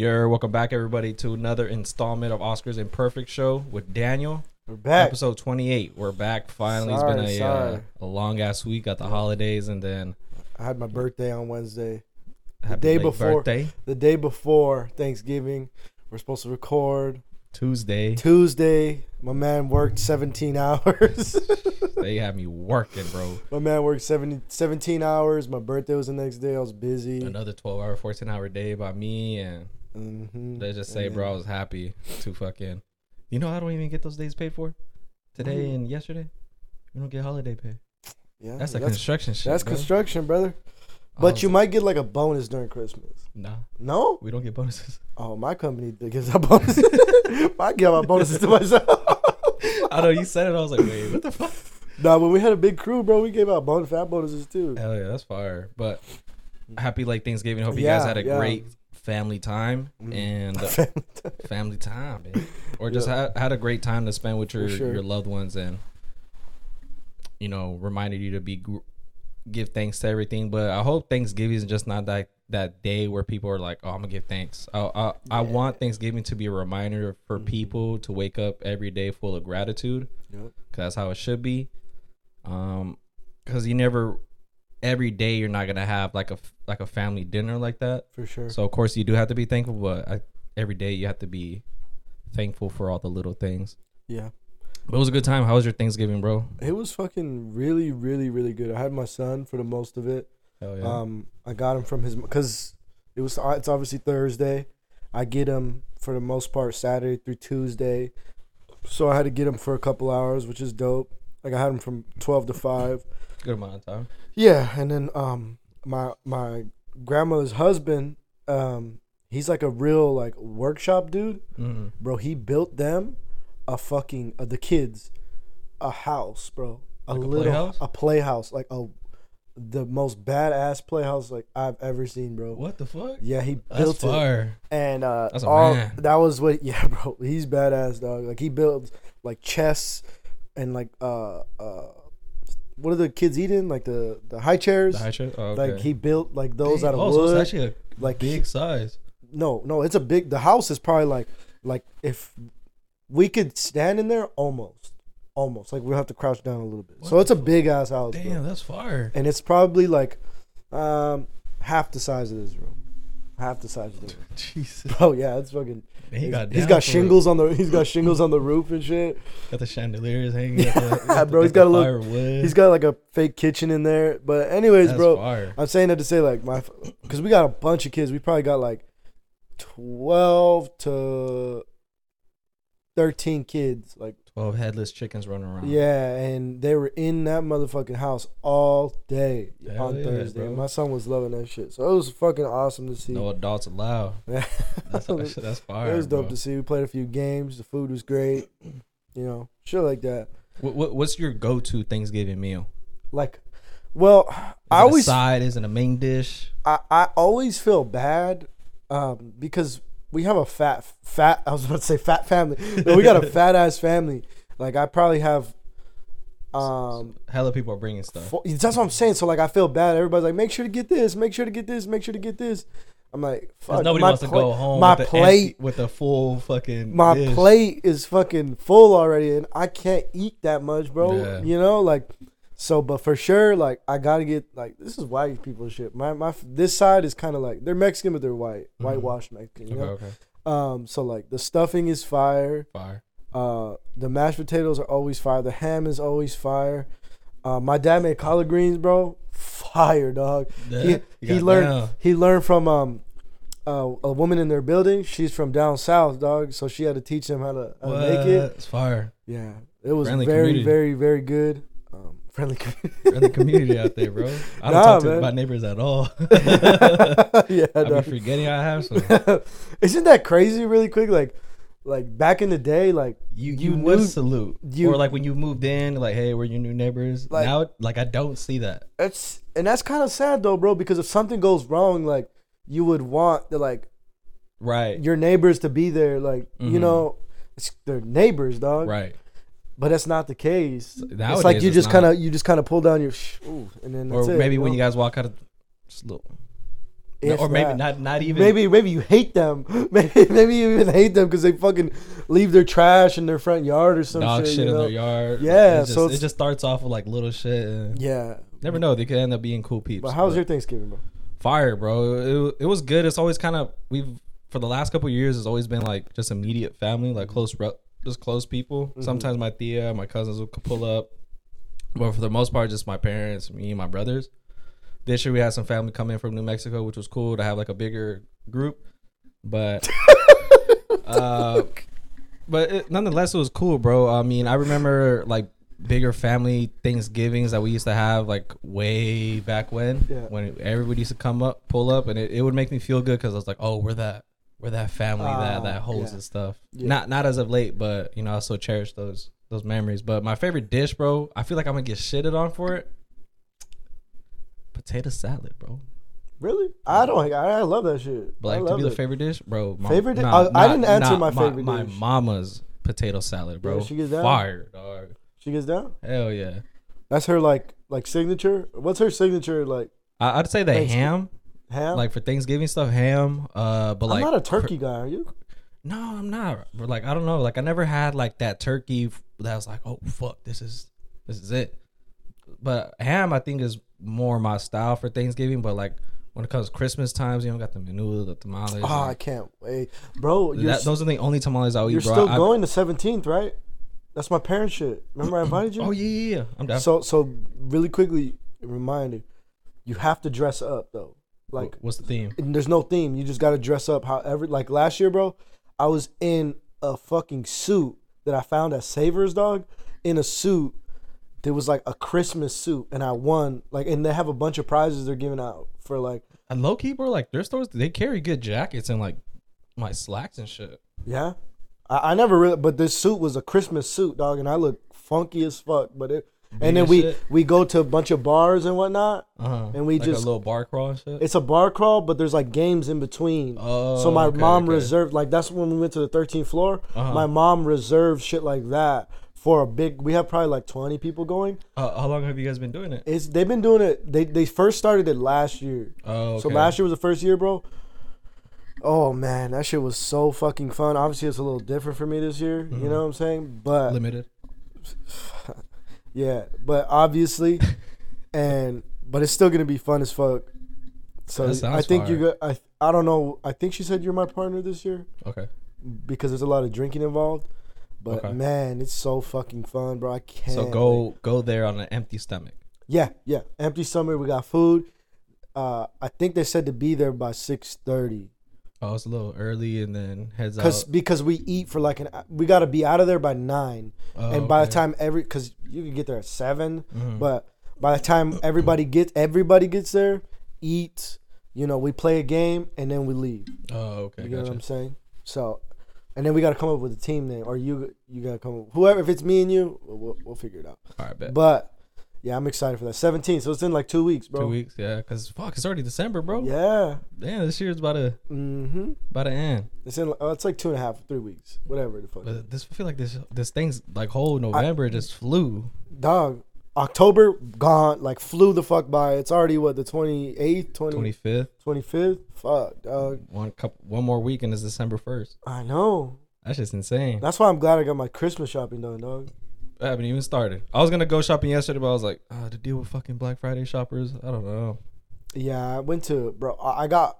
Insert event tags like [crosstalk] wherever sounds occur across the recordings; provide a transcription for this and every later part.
You're welcome back, everybody, to another installment of Oscars Imperfect Show with Daniel. We're back. Episode 28. We're back finally. Sorry, it's been a uh, a long ass week. Got the holidays and then I had my birthday on Wednesday. happy day before- birthday The day before Thanksgiving, we're supposed to record. Tuesday. Tuesday, my man worked 17 hours. [laughs] they had me working, bro. my man worked 70, 17 hours. My birthday was the next day. I was busy. Another 12 hour, 14 hour day by me, and Mhm. let's just say, And bro, I was happy to fucking. You know, I don't even get those days paid for. Today Mhm. and yesterday, we don't get holiday pay. Yeah, That's a that's, construction shit. that's bro. construction, brother. But was you might get like a bonus during Christmas. Nah, No? we don't get bonuses. Oh, my company gives out bonuses. [laughs] I give out bonuses to myself. [laughs] I know you said it. I was like, wait, what the fuck? [laughs] nah, but we had a big crew, bro. We gave out bonus fat bonuses too. Hell yeah, that's fire. But happy like Thanksgiving. Hope you guys had a yeah. great family time Mm. and [laughs] Family time. family time, man. or just Yeah. had, had a great time to spend with your sure. your loved ones and you know reminded you to be gr- give thanks to everything. But I hope Thanksgiving is just not that that day where people are like, oh, I'm gonna give thanks. I I, I want Thanksgiving to be a reminder for Mhm. people to wake up every day full of gratitude Yep. because that's how it should be. Um, because you never every day you're not gonna have like a like a family dinner like that. For sure. So of course you do have to be thankful, but I, every day you have to be thankful for all the little things. yeah. But it was a good time. How was your Thanksgiving, bro? It was fucking really, really, really good. I had my son for the most of it. Hell yeah. Um, I got him from his because it was it's obviously Thursday. I get him for the most part Saturday through Tuesday, so I had to get him for a couple hours, which is dope. Like I had him from twelve to five. Good amount of time. Yeah, and then um, my my grandmother's husband, um, he's like a real like workshop dude, Mm-hmm. bro. He built them a fucking uh, the kids a house, bro. A Like a little playhouse? a playhouse, like a the most badass playhouse like I've ever seen, bro. What the fuck? Yeah, he That's built it, fire. and uh, That's a all man. that was what. [laughs] Yeah, bro, he's badass, dog. Like he builds like chess and like uh uh, what are the kids eating? Like the the high chairs. The high chair? Oh, okay. Like he built like those Dang, out of oh, so wood. it's actually a like big size. no, no, it's a big. The house is probably like like if we could stand in there almost, almost like we'll have to crouch down a little bit. so it's a big ass house, bro. Damn, that's fire. and it's probably like um half the size of this room, half the size of this [laughs] room. Jesus. Bro, yeah, it's fucking. Man, he he's- got he's got for it. shingles on the he's got shingles on the roof and shit. Got the chandeliers hanging. [laughs] the- Yeah, the- bro, he's got got a little-. He's got like a fake kitchen in there. But anyways, That's bro, fire. I'm saying that to say like my, because we got a bunch of kids. We probably got like twelve to thirteen kids. Like Twelve headless chickens running around. yeah, and they were in that motherfucking house all day Hell on yeah, Thursday. bro. My son was loving that shit. So it was fucking awesome to see. No adults allowed. Yeah. [laughs] That's that's, that's fire. it was dope bro. to see. We played a few games. The food was great. You know, shit like that. What, what what's your go-to Thanksgiving meal? Like, well, I always side isn't a main dish? I, I always feel bad um, because we have a fat fat I was about to say fat family. No, we got a [laughs] fat ass family. Like I probably have um Hella people are bringing stuff. that's what I'm saying. So like I feel bad. Everybody's like, make sure to get this, make sure to get this, make sure to get this. I'm like fuck. nobody my wants to go home. My with plate, empty- with a full fucking. my dish. plate is fucking full already, and I can't eat that much, bro. Yeah. You know, like. So, but for sure, like I gotta get like this is white people shit. My my this side is kind of like they're Mexican, but they're white, Mhm. whitewashed Mexican. You Okay, know? okay, Um, so like the stuffing is fire. fire. Uh, the mashed potatoes are always fire. The ham is always fire. Uh, my dad made collard greens, bro. Fire, dog. Yeah, He, he learned down. he learned from um uh, a woman in their building. She's from down south, dog. So she had to teach him how to, how make it. It's fire. Yeah, it was Friendly very, community. very, very good. Friendly community. [laughs] Friendly community out there, bro. I don't Nah, talk to man. my neighbors at all. [laughs] yeah, [laughs] I be dog. forgetting I have some. Isn't that crazy? Really quick, like, like back in the day, like You You you would knew- salute, you- or like when you moved in, like hey, we're your new neighbors. Like- now, like I don't see that. it's and that's kind of sad though, bro. Because if something goes wrong, like you would want the like Right, your neighbors to be there, like you Mhm. know, it's their neighbors, dog. right. But that's not the case. Nowadays, it's like you it's just not. kind of you just kind of pull down your sh- ooh, and then or that's it, maybe you when know? you guys walk out of just a little If or maybe not not even Maybe maybe you hate them. [laughs] Maybe maybe you even hate them because they fucking leave their trash in their front yard or some dog shit. shit you in know? their yard. Yeah, It just, so it it's- just starts off with like little shit. and Yeah. Never know. They could end up being cool peeps. But how was your Thanksgiving, bro? fire, bro. It, it was good. It's always kind of we've for the last couple of years. It's always been like just immediate family, like close, just close people. Mm-hmm. Sometimes my tia, my cousins will pull up, but for the most part, just my parents, me, and my brothers. This year we had some family come in from New Mexico, which was cool to have like a bigger group. But, [laughs] uh, but it, nonetheless, it was cool, bro. I mean, I remember like bigger family Thanksgivings that we used to have like way back when, Yeah. when everybody used to come up, pull up, and it, it would make me feel good because I was like, oh, we're that, we're that family that Ah, that holds yeah. and stuff. Yeah. Not not as of late, but you know, I still cherish those those memories. But my favorite dish, bro, I feel like I'm gonna get shitted on for it. Potato salad, bro. Really? I don't. I, love that shit. But like to be the favorite dish, bro. my- Favorite nah, I- I didn't answer my favorite My dish. mama's potato salad, bro. Yeah, she gets down? Fire, dog. She gets down. Hell yeah. That's her like like signature. What's her signature like? I, I'd say the ham, Ham. like for Thanksgiving stuff, ham. Uh, but I'm like not a turkey guy. Are you? No, I'm not. But like I don't know. Like I never had like that turkey f- that was like, oh fuck, this is this is it. But ham, I think, is more my style for Thanksgiving. But like when it comes to Christmas times, you know, got the menudo, the tamales. Oh, I can't wait, bro. That, those are the only tamales I'll eat, you're still I- going the 17th, right? That's my parents' shit. Remember I invited you? Oh yeah, yeah, yeah. I'm down. So so really quickly, a reminder: you have to dress up though. Like what's the theme? there's no theme. You just got to dress up however. Like last year, bro, I was in a fucking suit that I found at Savers, dog. In a suit, there was like a Christmas suit, and I won. Like, and they have a bunch of prizes they're giving out for like, And low key, bro, like their stores, they carry good jackets and like my slacks and shit. yeah. I, I never really, but this suit was a Christmas suit, dog, and I look funky as fuck. But it, and then we shit. we go to a bunch of bars and whatnot. Uh-huh. And we like just- a little bar crawl shit. It's a bar crawl, but there's like games in between. Oh, so my okay, mom okay. reserved like that's when we went to the 13th floor. Uh-huh. My mom reserved shit like that for a big. We have probably like 20 people going. Uh, how long have you guys been doing it? It's they've been doing it. They they first started it last year. Oh, So last year was the first year, bro. Oh man, that shit was so fucking fun. Obviously, it's a little different for me this year. Mhm. You know what I'm saying? But limited. [laughs] yeah, but obviously, [laughs] and but it's still gonna be fun as fuck. So I think you got. I I don't know. I think she said you're my partner this year Okay. because there's a lot of drinking involved. But Okay. man, it's so fucking fun, bro. I can't. So go go there on an empty stomach. Yeah, yeah. Empty stomach. We got food. Uh, I think they said to be there by six thirty. Oh, it's a little early, and then heads Cause out. because we eat for like an we got to be out of there by nine, Oh, and by the time every because you can get there at 7 Mhm. but by the time everybody gets everybody gets there, eat. You know, we play a game and then we leave. oh, okay, You know what. I'm saying? So, and then we got to come up with a team name, or you you got to come up whoever. If it's me and you, we'll, we'll, we'll figure it out. All right, bet. But yeah, I'm excited for that. 17, so it's in like two weeks, bro. Two weeks, yeah. Because fuck, it's already December, bro. Yeah. Damn, this year's about to Mm-hmm. about to end. It's in. Uh, it's like two and a half, three weeks, whatever the fuck. But this I feel like this this thing's like whole November just flew. Dog, October gone, like flew the fuck by. It's already what the 28th, 20, Twenty fifth. 25th. Fuck, dog. One couple, one more week, and it's December first. I know. That's just insane. That's why I'm glad I got my Christmas shopping done, dog. I haven't even started. I was gonna go shopping yesterday, but I was like, uh, to deal with fucking Black Friday shoppers. I don't know. Yeah, I went to bro. I I got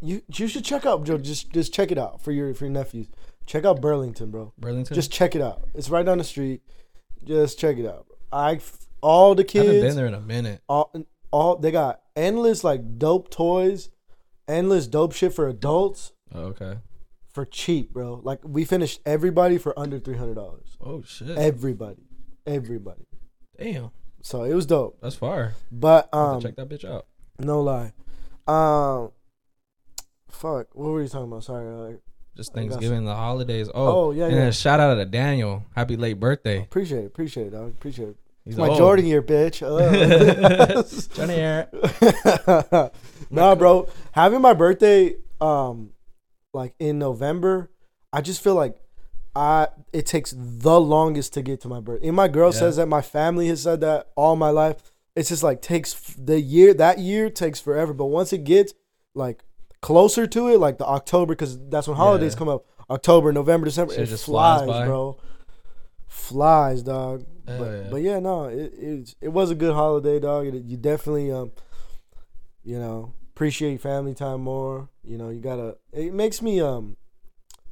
you. You should check out, Joe. Just just check it out for your for your nephews. Check out Burlington, bro. Burlington. Just check it out. It's right down the street. Just check it out. I all the kids. I haven't been there in a minute. all all they got endless like dope toys, endless dope shit for adults Oh, okay. for cheap, bro. Like we finished everybody for under three hundred dollars. Oh shit. Everybody, everybody. Damn, So it was dope. that's fire. But Um, check that bitch out. no lie. Um, fuck. What were you talking about? Sorry. Uh, Just Thanksgiving, the holidays. Oh, Oh, yeah, and yeah. then shout out to Daniel. Happy late birthday. appreciate it. Appreciate it, dog. Appreciate it. He's my old. Jordan here, bitch. Uh. [laughs] Johnny Air. [laughs] nah, bro. Having my birthday, um, like in November, I just feel like I it takes the longest to get to my birthday. And my girl Yeah. says that. My family has said that all my life. It's just like takes the year that year takes forever, but once it gets, like closer to it, like the October, because that's when holidays Yeah. come up. October, November, December, Shit it just flies flies, bro. Flies, dog. But, yeah. but yeah, no, it, it it was a good holiday, dog. It, you definitely um, you know, appreciate family time more. You know, you gotta. It makes me um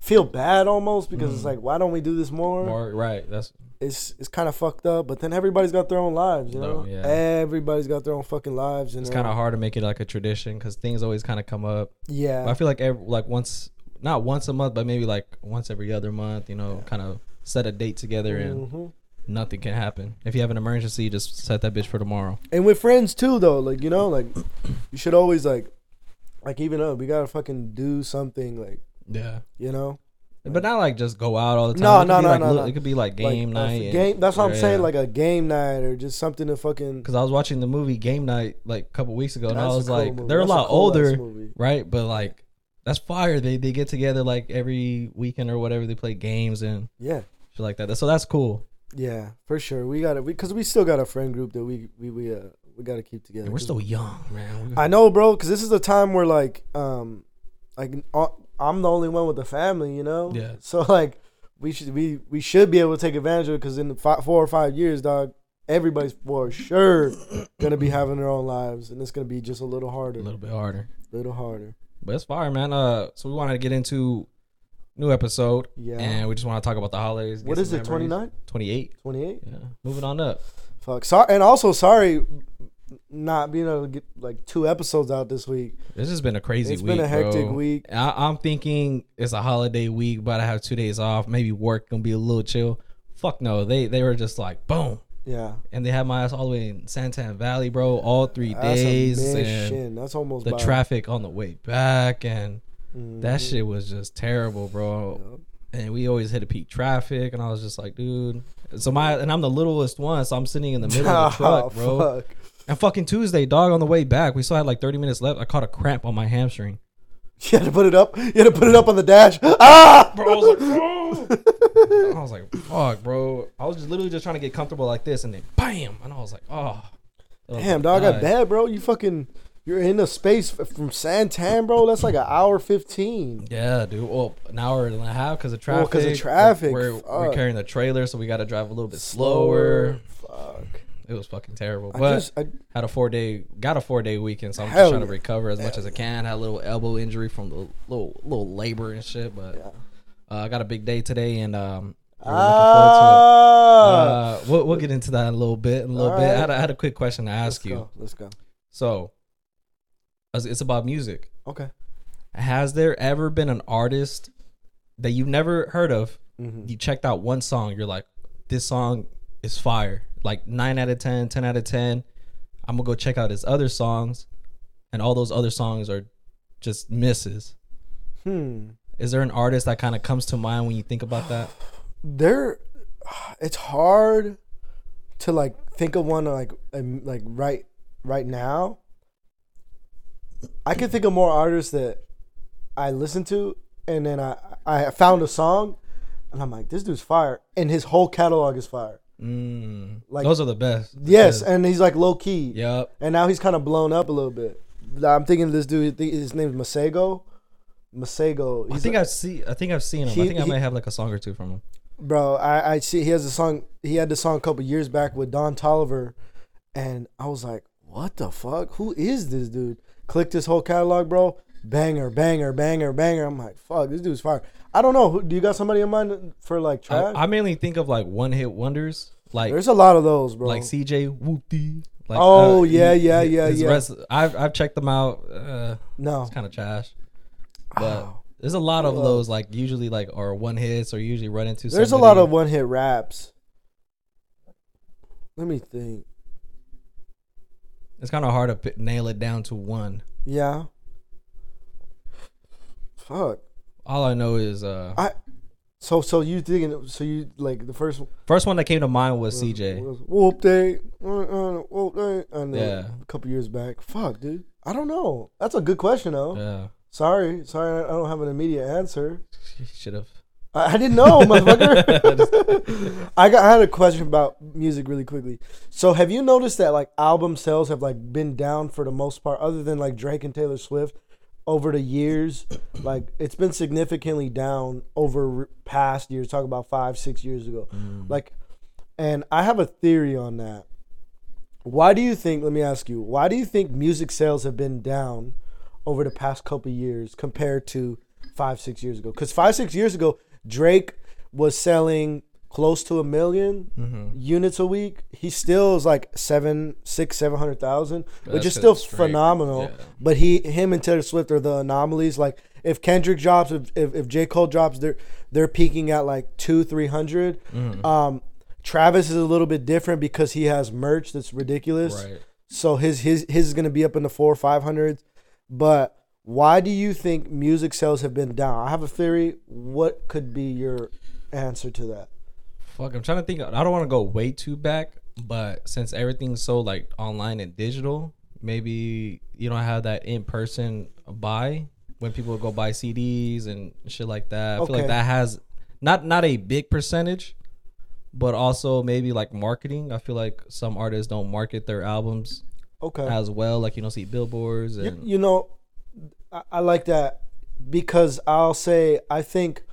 feel bad almost because it's Mhm. like, why don't we do this more? More, right. That's It's it's kind of fucked up. But then everybody's got their own lives, you know. No, yeah. Everybody's got their own fucking lives, and it's kind of hard to make it like a tradition because things always kind of come up. Yeah, But I feel like every, like once, not once a month, but maybe like once every other month. You know, kind of set a date together and Mhm. nothing can happen. If you have an emergency, just set that bitch for tomorrow. And with friends too, though. Like you know, like you should always like, like even up. We gotta fucking do something. Like Yeah. you know. But not like just go out all the time. No, It could no, be no, like no, li- no. It could be like game like, night. and- game. That's what I'm Yeah. saying. Like a game night or just something to fucking. Because I was watching the movie Game Night like a couple weeks ago, and I That's a was cool like, movie. they're a That's lot cool-ass older, movie. right? But like, that's fire. They they get together like every weekend or whatever. They play games and Yeah, shit like that. So that's cool. yeah, for sure. We got to because we still got a friend group that we we we uh we got to keep together. And we're 'Cause still young, man. I know, bro, because this is the time where like, um, like I'm the only one with the family, you know. Yeah. So [laughs] like, we should we we should be able to take advantage of it because in five, four or five years, dog, everybody's for sure [coughs] gonna be having their own lives, and it's gonna be just a little harder, a little bit harder, A little harder. but it's fire, man. Uh, so we wanted to get into new episode, Yeah. and we just want to talk about the holidays. what is it? 29? 28. 28? Yeah. Moving on up. Fuck. Sorry, and also sorry, not being able to get like two episodes out this week. This has been a crazy It's week. been a hectic bro. week. I, I'm thinking it's a holiday week, but I have two days off. Maybe work gonna be a little chill. Fuck no, they they were just like boom, Yeah. and they had my ass all the way in San Tan Valley, bro, all three That's days, and. That's almost the traffic on the way back, and that Mhm. shit was just terrible, bro. Yup. And we always hit a peak traffic, and I was just like, dude. So my and I'm the littlest one, so I'm sitting in the middle of the [laughs] truck, bro. Oh, Fuck. And fucking Tuesday, dog, on the way back, we still had like 30 minutes left. I caught a cramp on my hamstring. You had to put it up. You had to put it up on the dash. [laughs] Ah! bro. I was like, oh. [laughs] I was like, fuck, bro. I was just literally just trying to get comfortable like this, and then bam, and I was like, oh, was Damn, like, dog, I God. bet, bro. You fucking, you're in a space from San Tan, bro. That's like an hour fifteen. Yeah, dude. Well, an hour and a half because of traffic. Well, of traffic, We're, we're fuck. carrying the trailer, so we got to drive a little bit slower. Fuck. It was fucking terrible. I But just, I, had a four day, got a four day weekend, so I'm Hell just trying to yeah. recover as much as I can. Had a little elbow injury from the little little labor and shit, but uh, I got a big day today, and um, we're looking forward to it. Ah. Uh, we'll, we'll get into that in a little bit. In a little All bit. I had, a- I had a quick question to Let's ask you. go. Let's go. So, it's it's about music. Okay. Has there ever been an artist that you've never heard of? Mhm. You checked out one song, you're like, this song is fire. Like 9 out of 10, 10 out of 10. I'm to go check out his other songs, and all those other songs are just misses. Hmm. Is there an artist that kind of comes to mind when you think about that? [sighs] There, [sighs] it's hard to like think of one like um, like right right now. I can think of more artists that I listen to, and then I I found a song, and I'm like, this dude's fire, and his whole catalog is fire. Mm, Like- those are the best. Yes, and he's like low key, Yep. and now he's kind of blown up a little bit. I'm thinking of this dude. His name's Masego. Masego. I think a- I've see. I think I've seen him. He- I think I he- might have like a song or two from him. Bro, I, I see he has a song he had the song a couple years back with Don Toliver and I was like, What the fuck? Who is this dude? Clicked his whole catalog, bro. Banger, banger, banger, banger. I'm like, fuck, this dude's fire. I don't know. Do you got somebody in mind for like I. I mainly think of like one hit wonders, like There's a lot of those, bro. like CJ Whoopty. Like, Oh, yeah, yeah, yeah, his yeah. rest- I've I've checked them out. Uh, no. it's kind of trash, but Oh. there's a lot of those. Like usually like are one hits or usually run into. There's a lot of one hit raps. Let me think. It's kind of hard to p- nail it down to one. Yeah. Fuck. All I know is uh I so so you thinking so you like the first first one that came to mind was CJ. was Whoop day, uh, uh, whoop day, and then Yeah. a couple years back. Fuck, dude. I don't know. That's a good question though. Yeah, Sorry, sorry, I don't have an immediate answer. [laughs] should have. I, I didn't know, motherfucker. [laughs] [laughs] I got I had a question about music really quickly. So have you noticed that like album sales have like been down for the most part, other than like Drake and Taylor Swift? Over the years, like it's been significantly down over past years. Talk about five, six years ago, Mm. like, and I have a theory on that. Why do you think? Let me ask you. Why do you think music sales have been down over the past couple years compared to five, six years ago? Because five, six years ago, Drake was selling close to a 1000000 Mhm. units a week. He still is like seven, six, seven hundred thousand, which is still Drake. phenomenal. Yeah. But he, him, and Taylor Swift are the anomalies. Like if Kendrick drops, if if, if J Cole drops, they're they're peaking at like two, three hundred. Mhm. Um, Travis is a little bit different because he has merch that's ridiculous. Right. So his his his is gonna be up in the four five hundreds. But why do you think music sales have been down? I have a theory. What could be your answer to that? Fuck, I'm trying to think. I don't want to go way too back, but since everything's so like online and digital, maybe you don't have that in person buy when people go buy CDs and shit like that. I feel Okay. like that has not not a big percentage, but also maybe like marketing. I feel like some artists don't market their albums Okay. as well. Like you don't see billboards You, and you know, I, I like that because I'll say I think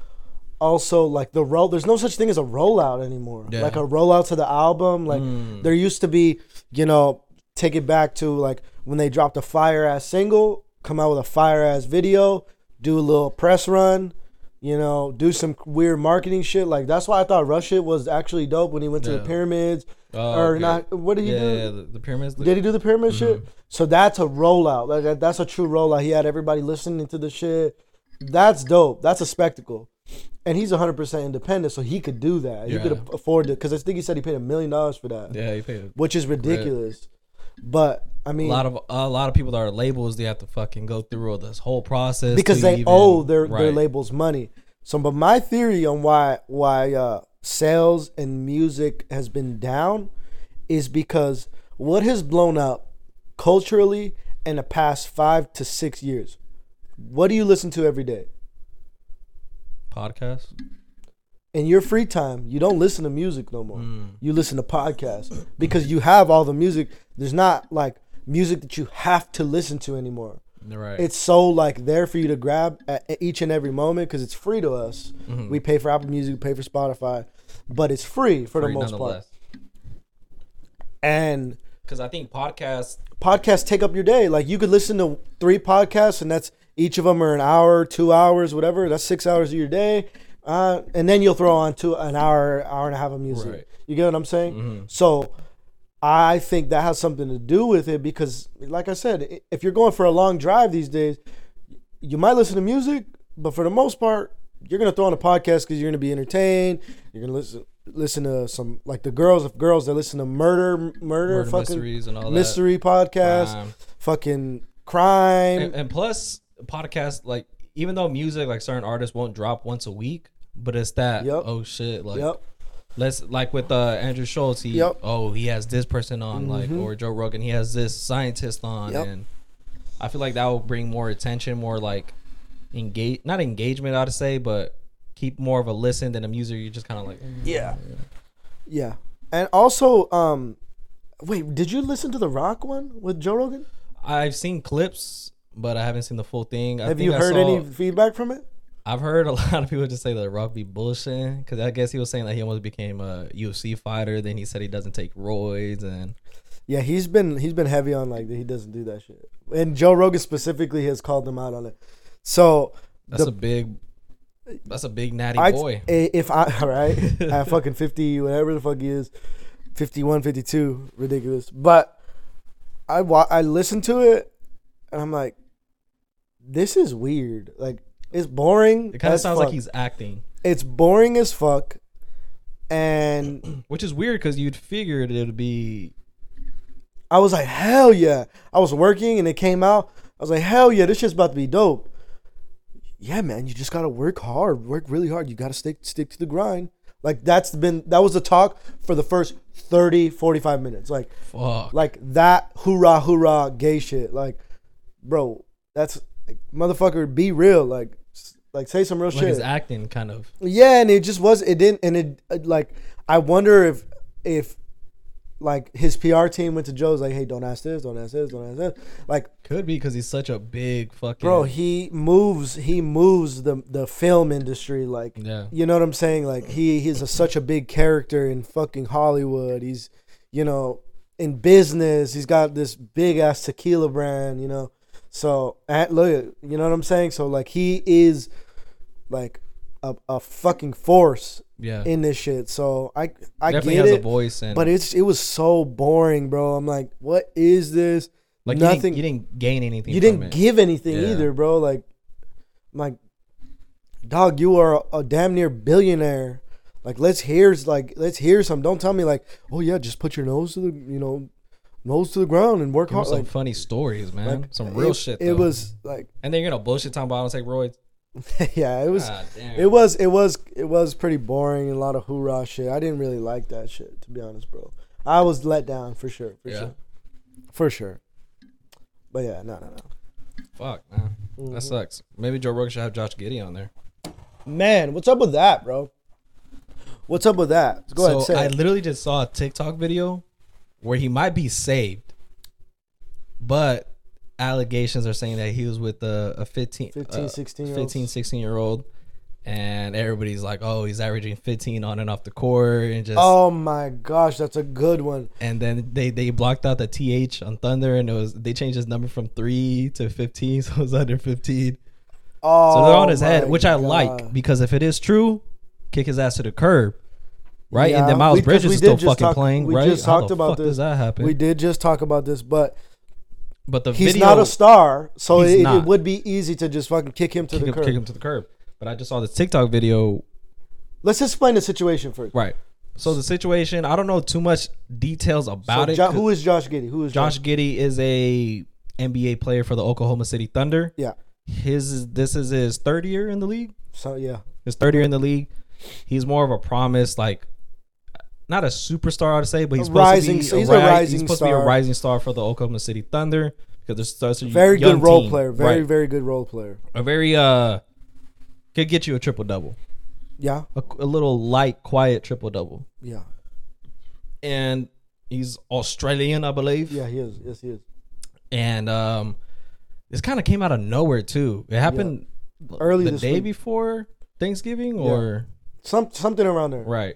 also like the roll. There's no such thing as a rollout anymore. Yeah. Like a rollout to the album. Like Mm. there used to be, you know, take it back to like when they dropped a fire ass single, come out with a fire ass video, do a little press run. You know, do some weird marketing shit. Like that's why I thought Rush It was actually dope when he went to the pyramids. Oh, or okay. not? What did he yeah, do? yeah, the, the pyramids. Did he do the pyramid shit? Mhm. So that's a rollout. Like that's a true rollout. He had everybody listening to the shit. That's dope. That's a spectacle. And he's 100% independent, so he could do that. He could afford it because I think he said he paid a million dollars for that, Yeah, he paid. It. Which is ridiculous. But I mean, a lot of a lot of people that are labels, they have to fucking go through all this whole process because they even- owe their, their labels money. So, but my theory on why why uh, sales and music has been down is because what has blown up culturally in the past five to six years. What do you listen to every day? Podcast. In your free time, you don't listen to music no more. Mm. You listen to podcasts because you have all the music. There's not like music that you have to listen to anymore. Right. it's so like there for you to grab at each and every moment because it's free to us. Mhm. We pay for Apple Music, we pay for Spotify, but it's free for Free the most part. And Because I think podcasts. podcasts take up your day. Like you could listen to three podcasts, and that's each of them are an hour, two hours, whatever. That's six hours of your day, uh, and then you'll throw on to an hour, hour and a half of music. Right. You get what I'm saying? Mhm. So I think that has something to do with it because, like I said, if you're going for a long drive these days, you might listen to music, but for the most part, you're gonna throw on a podcast because you're gonna be entertained. You're gonna listen listen to some like the girls of girls that listen to murder, murder, Murder fucking mysteries and all mystery podcast, that. Um, fucking crime. and, and plus, podcasts like even though music like certain artists won't drop once a week, but it's that Yep. oh shit like yep. let's like with uh Andrew Schulz he Yep. oh he has this person on like Mhm. or Joe Rogan he has this scientist on and I feel like that will bring more attention more like engage not engagement I'd say but keep more of a listen than a music you just kind of like mm, Yeah. Yeah. And also, um, wait, did you listen to the Rock one with Joe Rogan? I've seen clips but I haven't seen the full thing I Have you heard saw- any feedback from it? I've heard a [laughs] lot of people just say that Rock be bullshitting because I guess he was saying that he almost became a UFC fighter. Then he said he doesn't take roids and Yeah, he's been he's been heavy on like that. He doesn't do that shit. And Joe Rogan specifically has called him out on it. So that's The- a big, that's a big natty I boy. Eh, if I right, I have fucking 50 whatever the fuck he is, 51, 52, ridiculous. But I wa- I listened to it and I'm like this is weird. Like it's boring. It kind of sounds like he's acting, it's boring as fuck and [clears throat] which is weird because you'd figured it would be I was like, hell yeah. I was working and it came out. I was like, hell yeah, this shit's about to be dope. Yeah, man, you just gotta work hard, work really hard. You gotta stick stick to the grind. Like that's been that was the talk for the first 30, 45 minutes. Like fuck. like that hoorah hoorah gay shit. Like, bro, that's like, motherfucker, be real. Like like say some real like shit. his acting kind of. Yeah, and it just was. It didn't. And it uh, like I wonder if if like his PR team went to Joe's like, hey, don't ask this, don't ask this, don't ask this. Like, Could be because he's such a big fucking bro, he moves, he moves the the film industry. Like, Yeah. you know what I'm saying? Like, he he's a, such a big character in fucking Hollywood. He's, you know, in business. He's got this big ass tequila brand. You know, so at, look, you know what I'm saying? So like, he is like a, a fucking force Yeah. in this shit. So I I Definitely get has it. a voice and But it's it was so boring, bro. I'm like, what is this? like nothing- You didn't, you didn't gain anything. You didn't it. give anything Yeah. either, bro. Like, I'm like, dog, you are a, a damn near billionaire. Like, let's hear like let's hear some. Don't tell me like, oh yeah, just put your nose to the you know nose to the ground and work Give hard. some Like, funny stories, man. like, some real it, shit. It was like, and then you're gonna bullshit talking about I don't take roids. yeah, it was. It was it was it was pretty boring and a lot of hoorah shit. I didn't really like that shit to be honest, bro. I was let down for sure, for Yeah. sure, for sure. But yeah, no, no, no. Fuck, man. Mm-hmm. That sucks. Maybe Joe Rogan should have Josh Giddey on there. Man, what's up with that, bro? What's up with that? Go so ahead, say I it. literally just saw a TikTok video where he might be saved, but allegations are saying that he was with a, a 15, 15, uh, 16 year 15, 16 year old. And everybody's like, oh, he's averaging 15 on and off the court. And just, Oh my gosh, that's a good one. and then they, they blocked out the TH on Thunder and it was, they changed his number from three to 15. [laughs] So it was under 15. Oh, So they're on his head, my which I God. like because if it is true, kick his ass to the curb. Right? and then Miles we- Bridges is still did just fucking talk- playing, we right? just How talked the about fuck this. does that happen? We did just talk about this, but but the he's video not a star, so it, it would be easy to just fucking kick him to kick the him, curb. kick him to the curb. But I just saw this TikTok video. Let's explain the situation first. Right. So the situation, I don't know too much details about So it. Jo- who is Josh Giddey? Who is Josh Giddey is a NBA player for the Oklahoma City Thunder. Yeah. His this is his third year in the league. So yeah, His third year in the league. He's more of a promise, like not a superstar, I'd say, but he's supposed rising- to be he's a ri- rising He's supposed to be star. a rising star for the Oklahoma City Thunder because they're such a very good role team. player. Very Right. very good role player. a very uh could get you a triple double, Yeah, a, a little light, quiet triple double, yeah, and he's Australian, I believe. yeah. He is. Yes, he is. and um, this kind of came out of nowhere too. It happened Early the day week. before Thanksgiving, or Some something around there. right.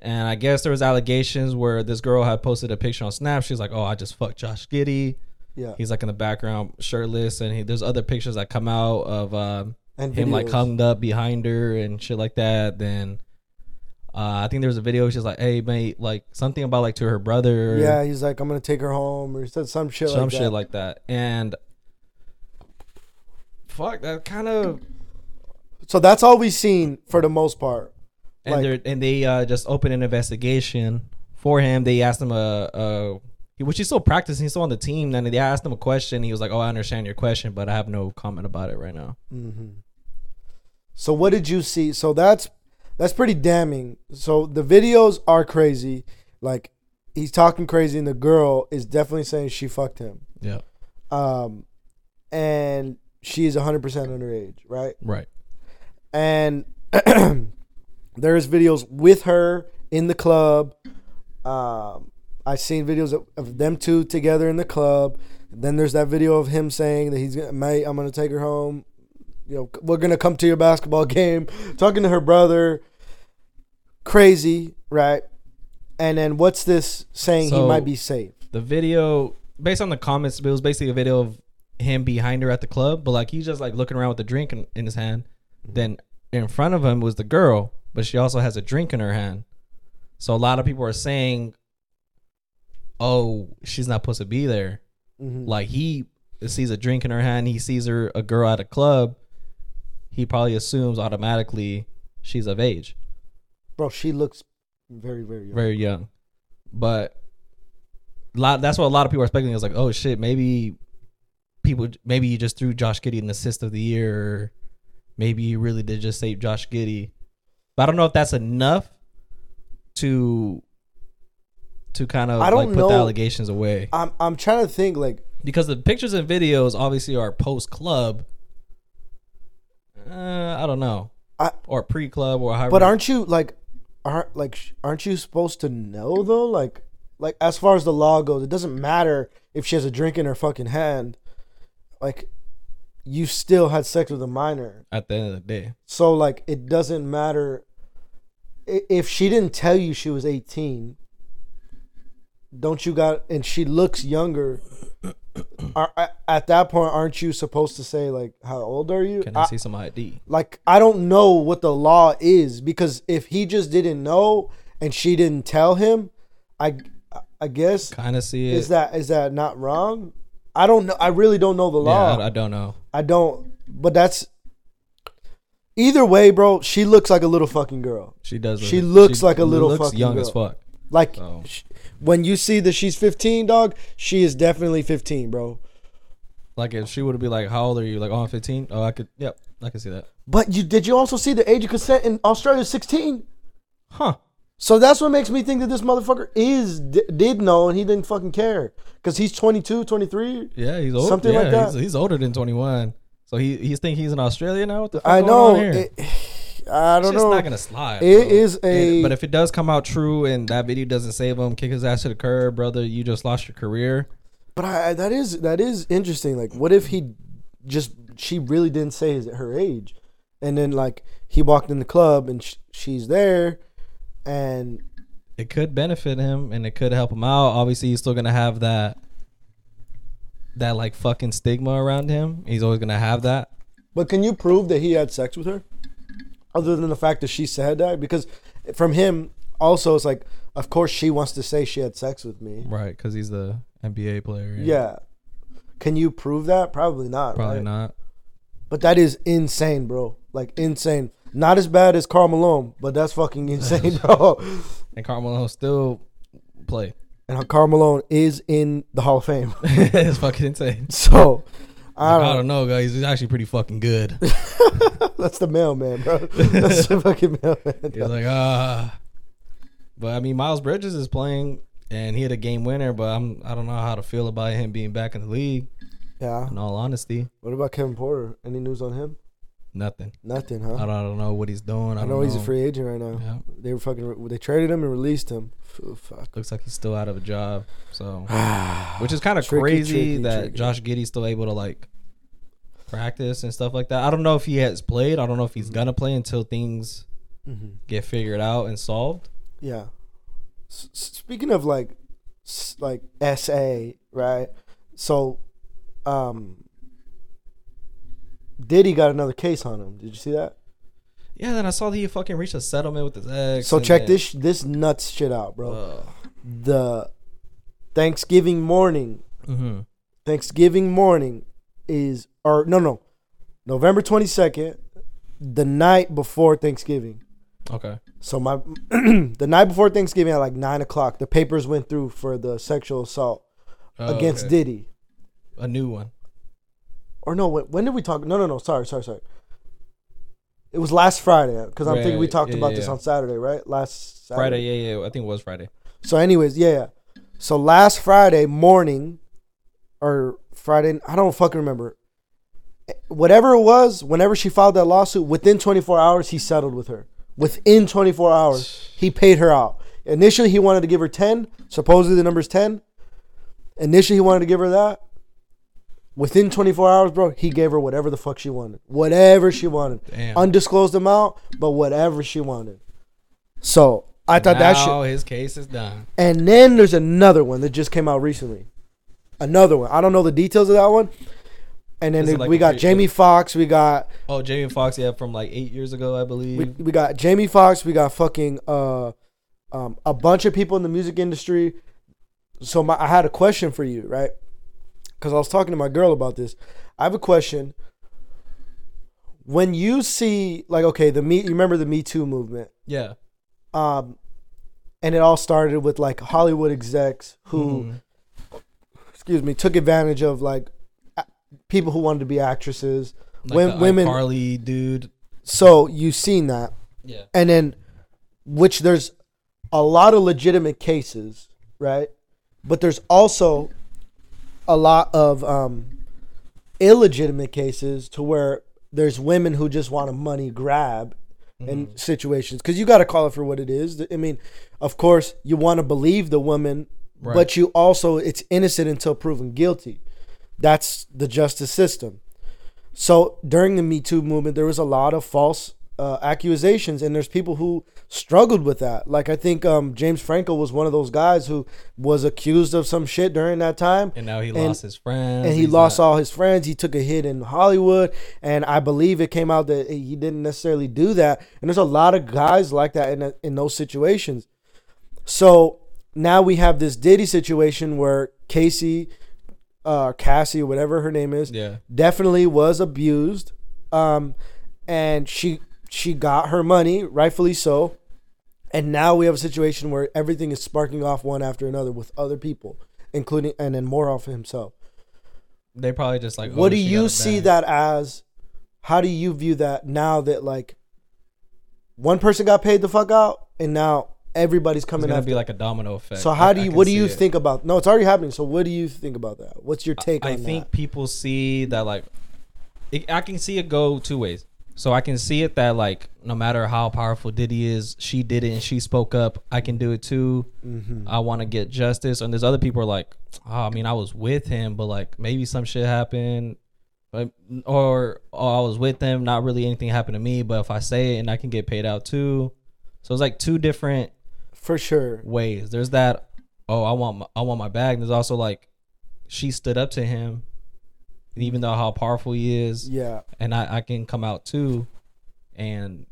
And I guess there was allegations where this girl had posted a picture on Snap. She's like, "Oh, I just fucked Josh Giddey." Yeah, He's like in the background, shirtless, and he, there's other pictures that come out of um, and him like hung up behind her and shit like that. Then uh, I think there was a video. She's like, "Hey, mate," like something about like to her brother. Yeah, he's like, I'm gonna take her home, or he said some shit some like shit that. like that. And fuck, that kind of so that's all we've seen for the most part. And Like- they and they uh, just opened an investigation for him. They asked him a, a which he's still practicing, he's still on the team. Then they asked him a question. He was like, "Oh, I understand your question, but I have no comment about it right now." hmm So what did you see? So that's that's pretty damning. So the videos are crazy. Like he's talking crazy, and the girl is definitely saying she fucked him. Yeah, Um, and she is 100% underage, right? right. And [clears throat] there's videos with her in the club. Um, I've seen videos of, of them two together in the club. Then there's that video of him saying that he's gonna, mate, I'm gonna take her home. You know, we're gonna come to your basketball [laughs] game. Talking to her brother, crazy, right? And then what's this saying he might be safe? The video, based on the comments, it was basically a video of him behind her at the club, but like he's just like looking around with a drink in, in his hand. Then in front of him was the girl, but she also has a drink in her hand. So a lot of people are saying, "Oh, she's not supposed to be there." Mhm. Like he sees a drink in her hand, he sees her a girl at a club, he probably assumes automatically she's of age, Bro, she looks very, very young. very young. But lot that's what a lot of people are speculating is like, oh shit, maybe people maybe you just threw Josh Giddey an assist of the year, or maybe you really did just save Josh Giddey. But I don't know if that's enough to to kind of I don't like put the know. allegations away. I'm I'm trying to think like because the pictures and videos obviously are post club. Uh, I don't know, I- or pre club or however. But aren't you like, aren't like, aren't you supposed to know though? Like, like as far as the law goes, it doesn't matter if she has a drink in her fucking hand. Like, you still had sex with a minor. At the end of the day, So like it doesn't matter if she didn't tell you she was 18. Don't you got and she looks younger. [clears throat] Are, at that point aren't you supposed to say like how old are you? can I, I- see some ID? like I don't know what the law is because if he just didn't know and she didn't tell him, I I guess Kind of see it. is that is that not wrong? I don't know. I really don't know the law. yeah, I, I don't know. I don't. But that's either way, bro. She looks like a little fucking girl. She does. She looks like a little fucking girl. Looks fucking young girl. as fuck. Like So. sh- when you see that she's 15, dog, she is definitely 15, bro. Like if she would be like, "How old are you?" Like, "Oh, I'm 15." Oh, I could. Yep, I can see that. But you did you also see the age of consent in Australia is 16? Huh? So that's what makes me think that this motherfucker is d- did know and he didn't fucking care cuz he's 22, 23. Yeah, he's old. Something yeah, like that. He's, he's older than 21. So he he's think he's in Australia now. What the fuck I know. It, I don't know. It's just know. not gonna slide. It bro. is a- And- but if it does come out true and that video doesn't save him, kick his ass to the curb, brother. You just lost your career. But I, that is that is interesting. Like, what if he just she really didn't say his her age, and then like he walked in the club and sh- she's there, and It could benefit him and it could help him out. Obviously, he's still gonna have that that like fucking stigma around him. He's always gonna have that. but can you prove that he had sex with her, other than the fact that she said that? Because from him, also it's like, of course she wants to say she had sex with me. Right, because he's the NBA player. Yeah. Can you prove that? Probably not. Probably right? not. But that is insane, bro. Like insane. Not as bad as Karl Malone, but that's fucking [laughs] insane, bro. And Carmelo still play. And Karl Malone is in the Hall of Fame. [laughs] it's fucking insane. So I I don't, don't know, guys. He's actually pretty fucking good. [laughs] That's the mailman, bro. That's the fucking mailman. [laughs] He's like, ah. But I mean, Miles Bridges is playing, and he had a game winner. But I'm, I don't know how to feel about him being back in the league. Yeah. In all honesty, What about Kevin Porter? Any news on him? Nothing. Nothing, I huh? don't, I don't know what he's doing. I, I don't know he's a free agent right now. Yeah, They were fucking. They traded him and released him. Phew, fuck. looks like he's still out of a job. So, [sighs] which is kind of crazy tricky, that tricky. Josh Giddey's still able to like practice and stuff like that. I don't know if he has played. I don't know if he's gonna play until things hmm get figured out and solved. Yeah. S- speaking of like, s- like SA, right? So, um, Diddy got another case on him. Did you see that? Yeah, then I saw that he fucking reached a settlement with his ex. So and check then- this this nuts shit out, bro. Ugh. the Thanksgiving morning, Mhm. Thanksgiving morning is or no no, November twenty second, the night before Thanksgiving. Okay. So my [clears throat] the night before Thanksgiving at like nine o'clock, the papers went through for the sexual assault Oh, against okay. Diddy. a new one. Or no, when, when did we talk? No, no, no. Sorry, sorry, sorry. It was last Friday because I'm thinking we talked yeah, about yeah, this yeah. on Saturday, right? Last Saturday. Friday, yeah, yeah. I think it was Friday. So, anyways, yeah, yeah. So last Friday morning, or Friday, I don't fucking remember. Whatever it was, whenever she filed that lawsuit, within 24 hours, he settled with her. Within 24 hours, he paid her out. Initially, he wanted to give her 10. Supposedly, the number's 10. Initially, he wanted to give her that. Within 24 hours, bro, he gave her whatever the fuck she wanted. Whatever she wanted. Damn. Undisclosed amount, but whatever she wanted. So, I thought that shit. Now his case is done. And then there's another one that just came out recently. Another one. I don't know the details of that one. And then it like we got pre- Jamie Foxx. We got Oh, Jamie Foxx, yeah, from like eight years ago, I believe. we, we got Jamie Foxx. We got fucking uh, um, a bunch of people in the music industry. So my, I had a question for you, right? Because I was talking to my girl about this. I have a question. When you see like okay, the me, you remember the Me Too movement? yeah. um, and it all started with like Hollywood execs who, Mhm. excuse me, took advantage of like people who wanted to be actresses. Like When- the women- Carly dude. So you've seen that, Yeah. and then which there's a lot of legitimate cases, right? But there's also a lot of um, illegitimate cases to where there's women who just want a money grab in situations because you got to call it for what it is. I mean, of course, you want to believe the woman Right. but you also it's innocent until proven guilty. That's the justice system. So during the Me Too movement, there was a lot of false uh, accusations, and there's people who struggled with that. Like I think um, James Franco was one of those guys who was accused of some shit during that time, and now he and- lost his friends. and he He's lost not- all his friends. He took a hit in Hollywood, and I believe it came out that he didn't necessarily do that. And there's a lot of guys like that in in those situations. So now we have this Diddy situation where Casey, uh, Cassie, whatever her name is, Yeah. definitely was abused, um, and she she got her money, rightfully so. And now we have a situation where everything is sparking off one after another with other people, including and then more off himself. They probably just like. what oh, do you see that as? How do you view that now that like one person got paid the fuck out and now everybody's It's coming gonna after? be like a domino effect. so how do you? What do you it. think about? No, it's already happening. So what do you think about that? What's your take I on think that? people see that like it, I can see it go two ways. So I can see it that like no matter how powerful Diddy is, she did it and she spoke up. I can do it too. Mm-hmm. I want to get justice. And there's other people are like, oh, I mean, I was with him, but like maybe some shit happened, but, or or I was with them, not really anything happened to me. But if I say it, and I can get paid out too. So it's like two different For sure. ways. There's that. Oh, I want my, I want my bag. And there's also like, she stood up to him, even though how powerful he is, Yeah. and I, I can come out too, and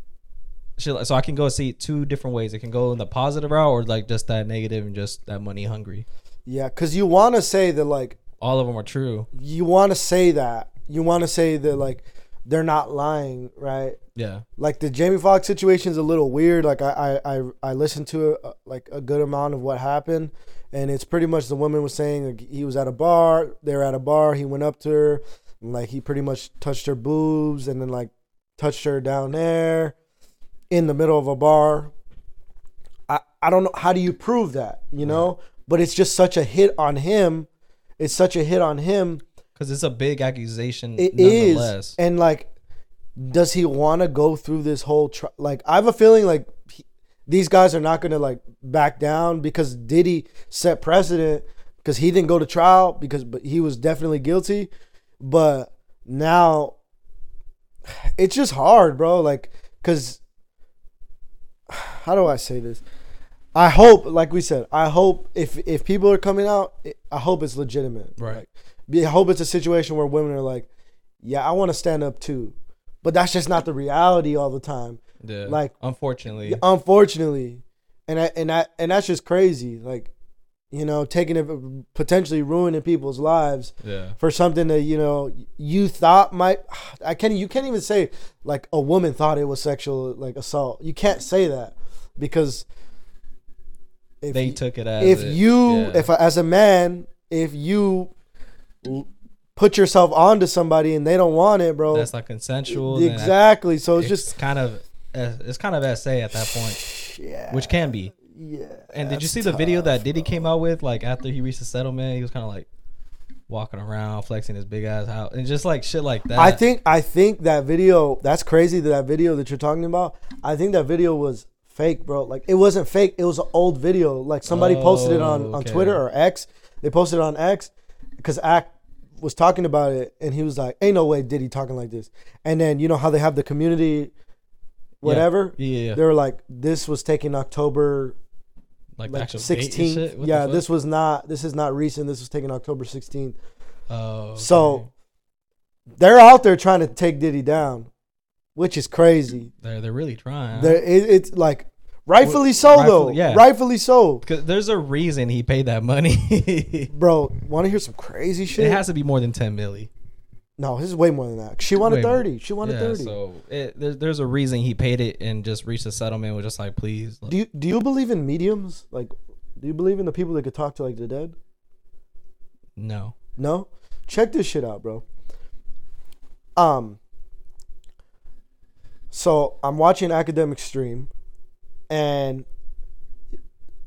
so I can go see it two different ways. It can go in the positive route or like just that negative and just that money hungry. Yeah, because you want to say that like All of them are true. you want to say that you want to say that like they're not lying, right? Yeah, Like the Jamie Foxx situation is a little weird. Like I I I, I listened to uh, like a good amount of what happened, and it's pretty much the woman was saying like, he was at a bar. They were at a bar. He went up to her, and, like he pretty much touched her boobs, and then like touched her down there, in the middle of a bar. I I don't know how do you prove that, you know? But it's just such a hit on him. It's such a hit on him. because it's a big accusation. It is, and like, does he want to go through this whole? Tr- like, I have a feeling like these guys are not gonna like back down because Diddy set precedent because he didn't go to trial because but he was definitely guilty, but now [sighs] it's just hard, bro. Like, cause [sighs] how do I say this? I hope, like we said, I hope if if people are coming out, I hope it's legitimate. Right. Like, I hope it's a situation where women are like, yeah, I want to stand up too, but that's just not the reality all the time. Yeah. like- unfortunately, Unfortunately, and I, and I, and that's just crazy. Like, you know, taking it potentially ruining people's lives yeah, for something that you know you thought might. I can't. You can't even say like a woman thought it was sexual like assault. You can't say that because if they you- took it as if it- you yeah. if as a man if you put yourself onto somebody and they don't want it bro that's not consensual. exactly so it's, it's just kind of it's kind of essay at that point, yeah which can be. yeah And did you see the video that Diddy bro. came out with? Like after he reached the settlement, he was kind of like walking around, flexing his big ass house, and just like shit like that. I think I think that video that's crazy that that video that you're talking about I think that video was fake bro like it wasn't fake it was an old video like somebody posted it on Oh, on okay. Twitter or X they posted it on X because Act was talking about it and he was like ain't no way Diddy talking like this and then you know how they have the community whatever Yeah, yeah, yeah. they were like this was taken October like, like actual 16th shit? Yeah this was not this is not recent this was taken October 16th Oh, okay. so they're out there trying to take Diddy down which is crazy they're they're really trying. there it, it's like rightfully so though yeah. rightfully so because there's a reason he paid that money. [laughs] bro want to hear some crazy shit It has to be more than ten milli. No this is way more than that she wanted. 30 she wanted Yeah, 30 so it, there's there's a reason he paid it and just reached a settlement. Was just like, please, do you do you believe in mediums like do you believe in the people that could talk to like the dead no. No? Check this shit out, bro. Um so I'm watching Academic Stream and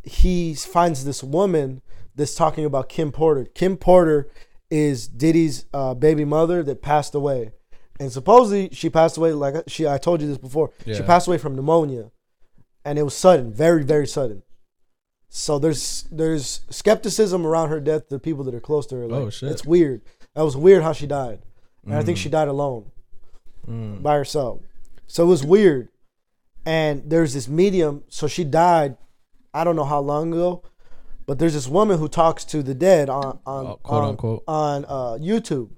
he finds this woman that's talking about Kim Porter. Kim Porter is Diddy's uh, baby mother that passed away. And supposedly she passed away like she I told you this before. She passed away from pneumonia. And it was sudden, very very sudden. So there's there's skepticism around her death The people that are close to her. Like, Oh, shit. It's weird. That was weird how she died, and I think Mm. she died alone Mm. by herself. So it was weird. And there's this medium. So she died. I don't know how long ago, but there's this woman who talks to the dead on on Oh, quote on, unquote. on uh, YouTube.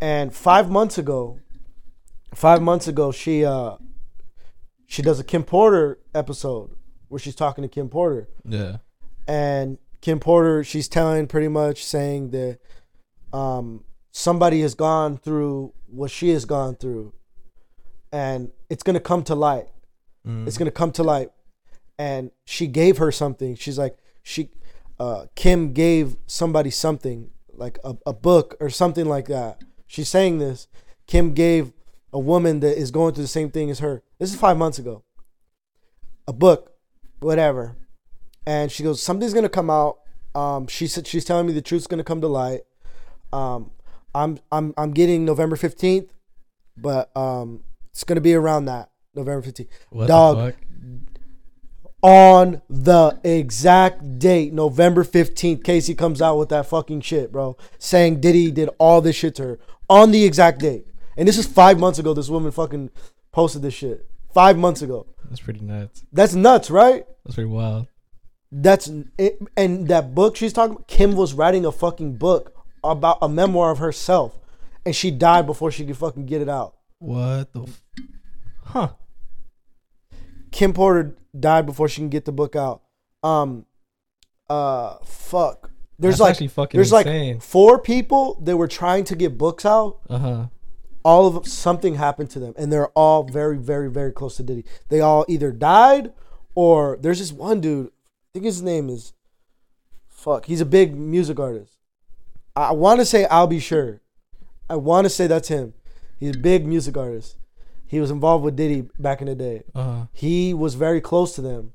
And five months ago, five months ago, she uh she does a Kim Porter episode where she's talking to Kim Porter Yeah. and Kim Porter, she's telling pretty much saying that um, somebody has gone through what she has gone through, and it's gonna come to light. Mm. It's gonna come to light, and she gave her something. She's like she, uh, Kim gave somebody something like a, a book or something like that. She's saying this. Kim gave a woman that is going through the same thing as her. This is five months ago. A book, whatever and she goes, "Something's gonna come out." Um, she said she's telling me the truth's gonna come to light. Um, I'm I'm I'm getting November fifteenth, but um, it's gonna be around that November fifteenth. What Dog. On the exact date, November fifteenth, Casey comes out with that fucking shit, bro, saying Diddy did all this shit to her on the exact date. And this is five months ago. This woman fucking posted this shit five months ago. That's pretty nuts. That's nuts, right? That's pretty wild. That's it, and that book she's talking about, Kim was writing a fucking book about a memoir of herself, and she died before she could fucking get it out. What the? F- huh. Kim Porter died before she can get the book out. Um, uh, fuck. There's That's like actually fucking there's insane. like four people that were trying to get books out. Uh huh. All of them, something happened to them, and they're all very, very, very close to Diddy. They all either died or there's this one dude. I think his name is fuck. He's a big music artist. I want to say I'll be sure. I want to say that's him. He's a big music artist. He was involved with Diddy back in the day. Uh huh. He was very close to them.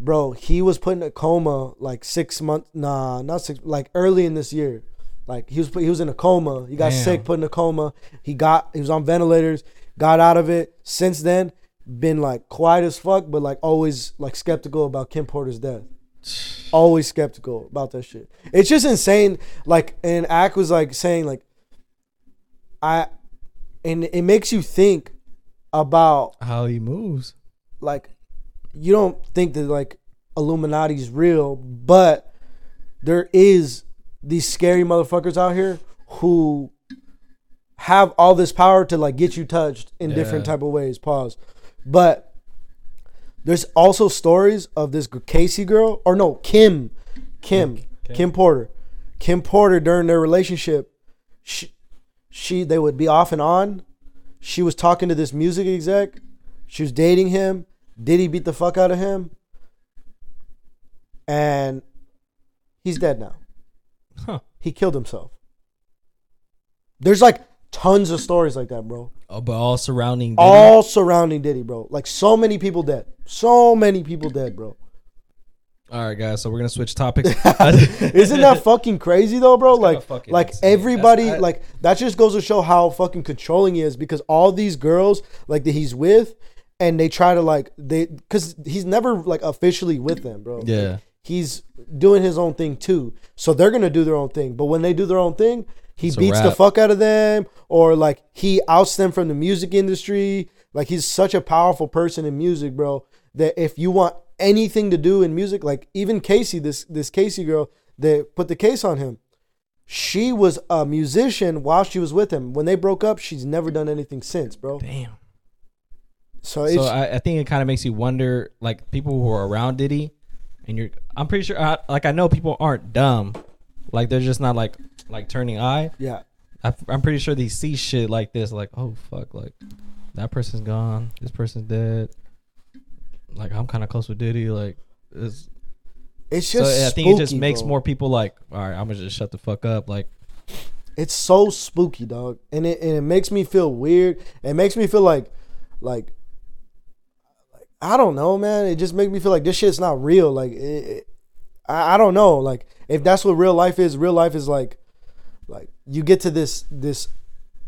Bro, he was put in a coma like six months. Nah, not six. Like early in this year, like he was put, he was in a coma. He got Damn. sick, put in a coma. He got he was on ventilators. Got out of it. Since then, been like quiet as fuck, but like always like skeptical about Kim Porter's death. [sighs] Always skeptical about that shit. It's just insane. Like, and Ack was like saying like, I, and it makes you think about How he moves. like you don't think that like Illuminati's real, but there is these scary motherfuckers out here who have all this power to like get you touched in different type of ways. Pause. But there's also stories of this Casey girl or no Kim, Kim, Kim. Kim Porter, Kim Porter during their relationship. She, she they would be off and on. She was talking to this music exec. She was dating him. Diddy beat the fuck out of him. And he's dead now. Huh. He killed himself. There's like tons of stories like that, bro. Oh, but all surrounding. Diddy? All surrounding Diddy, bro. Like so many people dead. So many people dead, bro. All right, guys. So we're gonna switch topics. [laughs] [laughs] [laughs] Isn't that fucking crazy though, bro? It's Like, like insane. everybody, That's- like that just goes to show how fucking controlling he is because all these girls, like that he's with, and they try to like they, because he's never like officially with them, bro. Yeah. Like, he's doing his own thing too, so they're gonna do their own thing. But when they do their own thing, he It's beats the fuck out of them, or like he outs them from the music industry. Like he's such a powerful person in music, bro. That if you want anything to do in music, like even Casey, this this Casey girl that put the case on him, she was a musician while she was with him. When they broke up, she's never done anything since, bro. Damn. So it's So I, I think it kind of makes you wonder, like people who are around Diddy, and you're. I'm pretty sure, I, like I know people aren't dumb, like they're just not like like turning eye. yeah, I, I'm pretty sure they see shit like this, like oh fuck, like that person's gone, this person's dead. Like I'm kind of close with Diddy, like it's, it's so just. I think it just makes bro. more people like, all right, I'm gonna just shut the fuck up, like It's so spooky, dog, and it and it makes me feel weird. It makes me feel like, like, like I don't know, man. It just makes me feel like this shit's not real. Like, it, it- I, I don't know. Like, if that's what real life is, real life is like, like you get to this this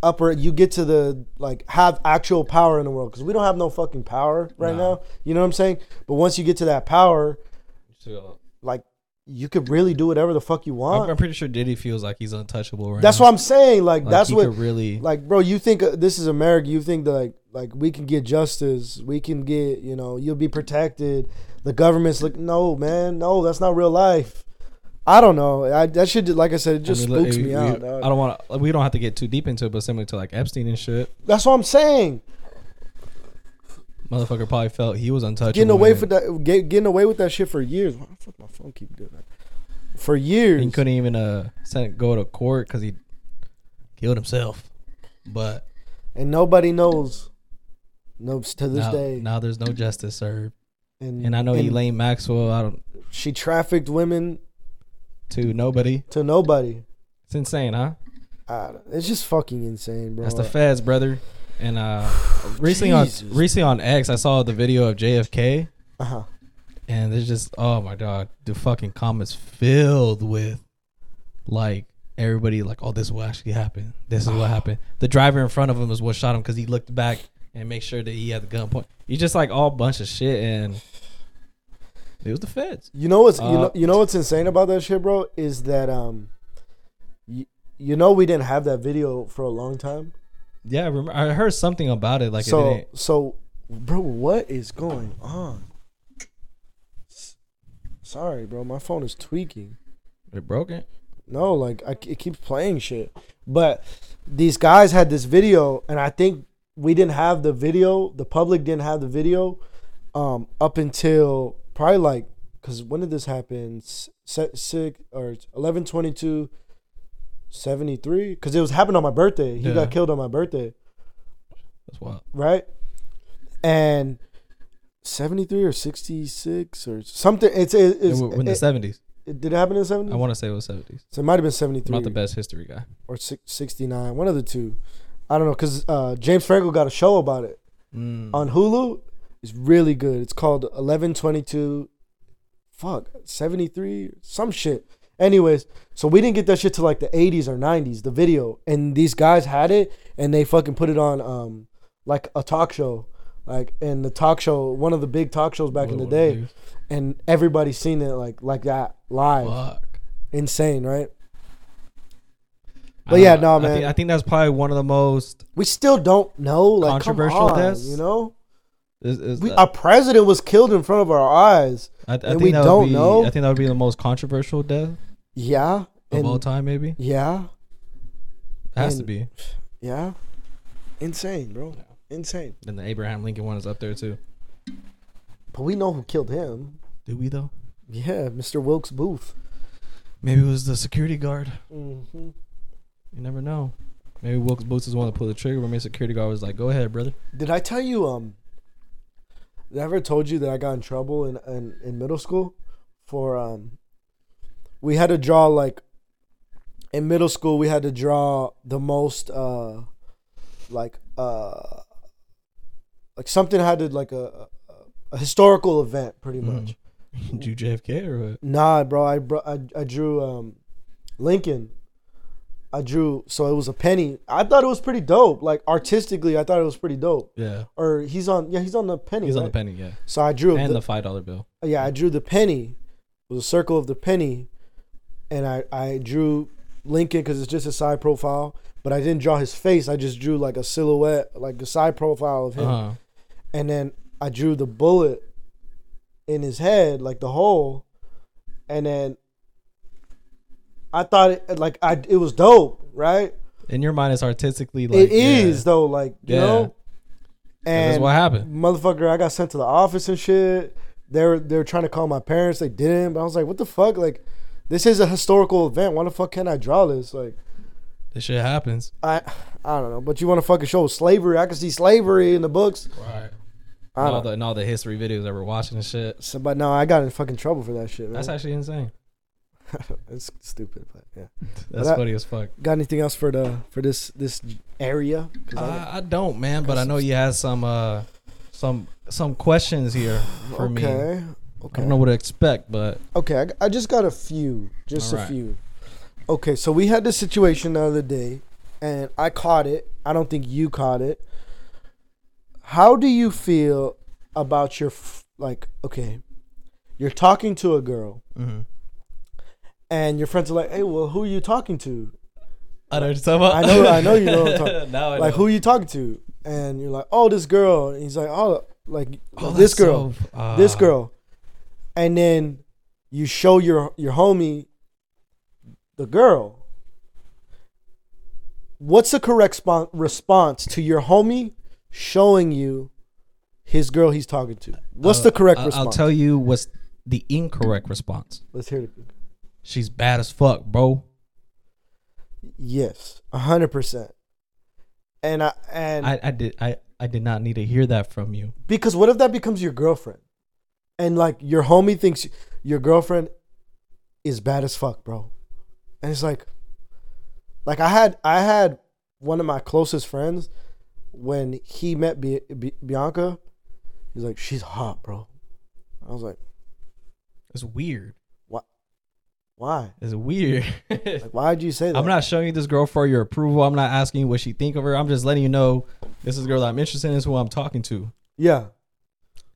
upper you get to the like have actual power in the world because we don't have no fucking power right Nah. now you know what i'm saying but once you get to that power So, like you could really do whatever the fuck you I'm, want I'm pretty sure Diddy feels like he's untouchable right that's now. what i'm saying like, Like, that's he what could really. like bro you think uh, this is america you think that like like we can get justice we can get you know you'll be protected the government's like no man no that's not real life i don't know I, that should like i said it just I mean, spooks we- me we- out dog. I don't want to. We don't have to get too deep into it, but similar to like Epstein and shit, that's what i'm saying motherfucker probably felt he was untouchable. getting away for that get, getting away with that shit for years why the fuck my phone keep doing that for years He couldn't even uh send, go to court because he killed himself. But and nobody knows no to this now, day now there's no justice served. and And I know and Ghislaine Maxwell. I don't she trafficked women to nobody. to nobody It's insane, huh? Don't- it's just fucking insane bro That's the feds, brother. And uh [sighs] recently on recently on X, I saw the video of JFK, uh-huh and there's just oh my god, the fucking comments filled with like everybody like, oh, this will actually happen. This is what [sighs] happened. The driver in front of him is what shot him because he looked back and make sure that he had the gun point. He's just like all bunch of shit, and it was the feds. You know what's you Uh, know you know what's insane about that shit, bro? Is that um, you, you know we didn't have that video for a long time. Yeah, I, remember, I heard something about it. Like it so didn't. so, bro, what is going on? Sorry, bro, my phone is tweaking. It broke it. No, like I, it keeps playing shit. But these guys had this video, and I think we didn't have the video. The public didn't have the video um, up until probably like because when did this happen? Six or eleven twenty two. 73 because it was happened on my birthday he Yeah. got killed on my birthday That's wild. right and 73 or 66 or something it's, it, it's in the it- seventies. it- did it happen in the 70s I want to say it was seventies. so it might have been I'm 73 not the best history guy. or six- 69 one of the two i don't know because uh, james franco got a show about it Mm. on hulu it's really good. It's called 1122 fuck 73 some shit. Anyways so we didn't get that shit to like the 80s or 90s the video. And these guys had it and they fucking put it on um like a talk show. Like in the talk show one of the big talk shows back in the What- what day. and everybody's seen it like like that live. Fuck. insane right? But yeah, no, I man. think, I think that's probably one of the most. we still don't know. Like Controversial deaths? you know Is, is we, our president was killed in front of our eyes I, I and think we that don't be, know? I think that would be the most controversial death yeah of and all time. Maybe yeah it has to be. yeah insane bro insane Then the Abraham Lincoln one is up there too. but we know who killed him Do we though? yeah mr wilkes booth Maybe it was the security guard. mm-hmm. You never know. Maybe Wilkes Booth is the one that pulled the trigger. When my security guard was like, "Go ahead, brother." did i tell you um did i ever told you that i got in trouble in, in in middle school for um we had to draw like in middle school we had to draw the most uh like uh like something had to like a a, a historical event pretty Mhm. much [laughs] Did you JFK or what? Nah, bro. I, bro, I I drew um Lincoln. I drew so it was a penny. I thought it was pretty dope. Like artistically, I thought it was pretty dope. Yeah, Or he's on yeah, he's on the penny. he's on the penny. Yeah, So I drew and the, the five dollar bill. yeah, I drew the penny. It was a circle of the penny, and I I drew Lincoln because it's just a side profile. But I didn't draw his face. I just drew like a silhouette, like a side profile of him. Uh-huh. and then I drew the bullet in his head, like the hole, and then I thought it like I it was dope, right? In your mind, it's artistically like it is yeah. though, like you Yeah. know. That's And what happened. motherfucker, I got sent to the office and shit. They were they were trying to call my parents, they didn't. But I was like, what the fuck? Like, this is a historical event. Why the fuck can I draw this? Like, This shit happens. I I don't know. But you want to fucking show slavery? I can see slavery in the books. Right. I And all the and all the history videos that we're watching and shit. So, but no, I got in fucking trouble for that shit. Man. That's actually insane. [laughs] it's stupid, but yeah. That's that- funny as fuck. Got anything else for the for this this area? 'Cause I- I, I don't, man, but I know you had some uh some some questions here for me. okay, I don't know what to expect, but okay. I, I just got a few, just a few. Okay, so we had this situation the other day, and I caught it, I don't think you caught it. How do you feel about your f- like? Okay, you're talking to a girl, Mhm. And your friends are like, "Hey, well, who are you talking to?" I know what you're talking about. I know- I know you know what I'm talking- [laughs] now I like, know. who are you talking to? And you're like, "Oh, this girl." And he's like, "Oh, like Oh, this girl, so- ah. this girl," and then you show your your homie the girl. What's the correct spon- response to your homie showing you his girl he's talking to? What's Uh, the correct I- response? I'll tell you what's the incorrect response. Let's hear it. She's bad as fuck, bro. Yes, a hundred percent. And I and I, I did I, I did not need to hear that from you. because what if that becomes your girlfriend, and like your homie thinks your girlfriend is bad as fuck, bro, and it's like, like I had I had one of my closest friends when he met Bi- Bi- Bianca, he's like she's hot, bro. I was like, It's weird. Why? It's weird. Like, why'd you say that? I'm not showing you this girl for your approval. I'm not asking you what she think of her. I'm just letting you know this is a girl I'm interested in. This is who I'm talking to. Yeah.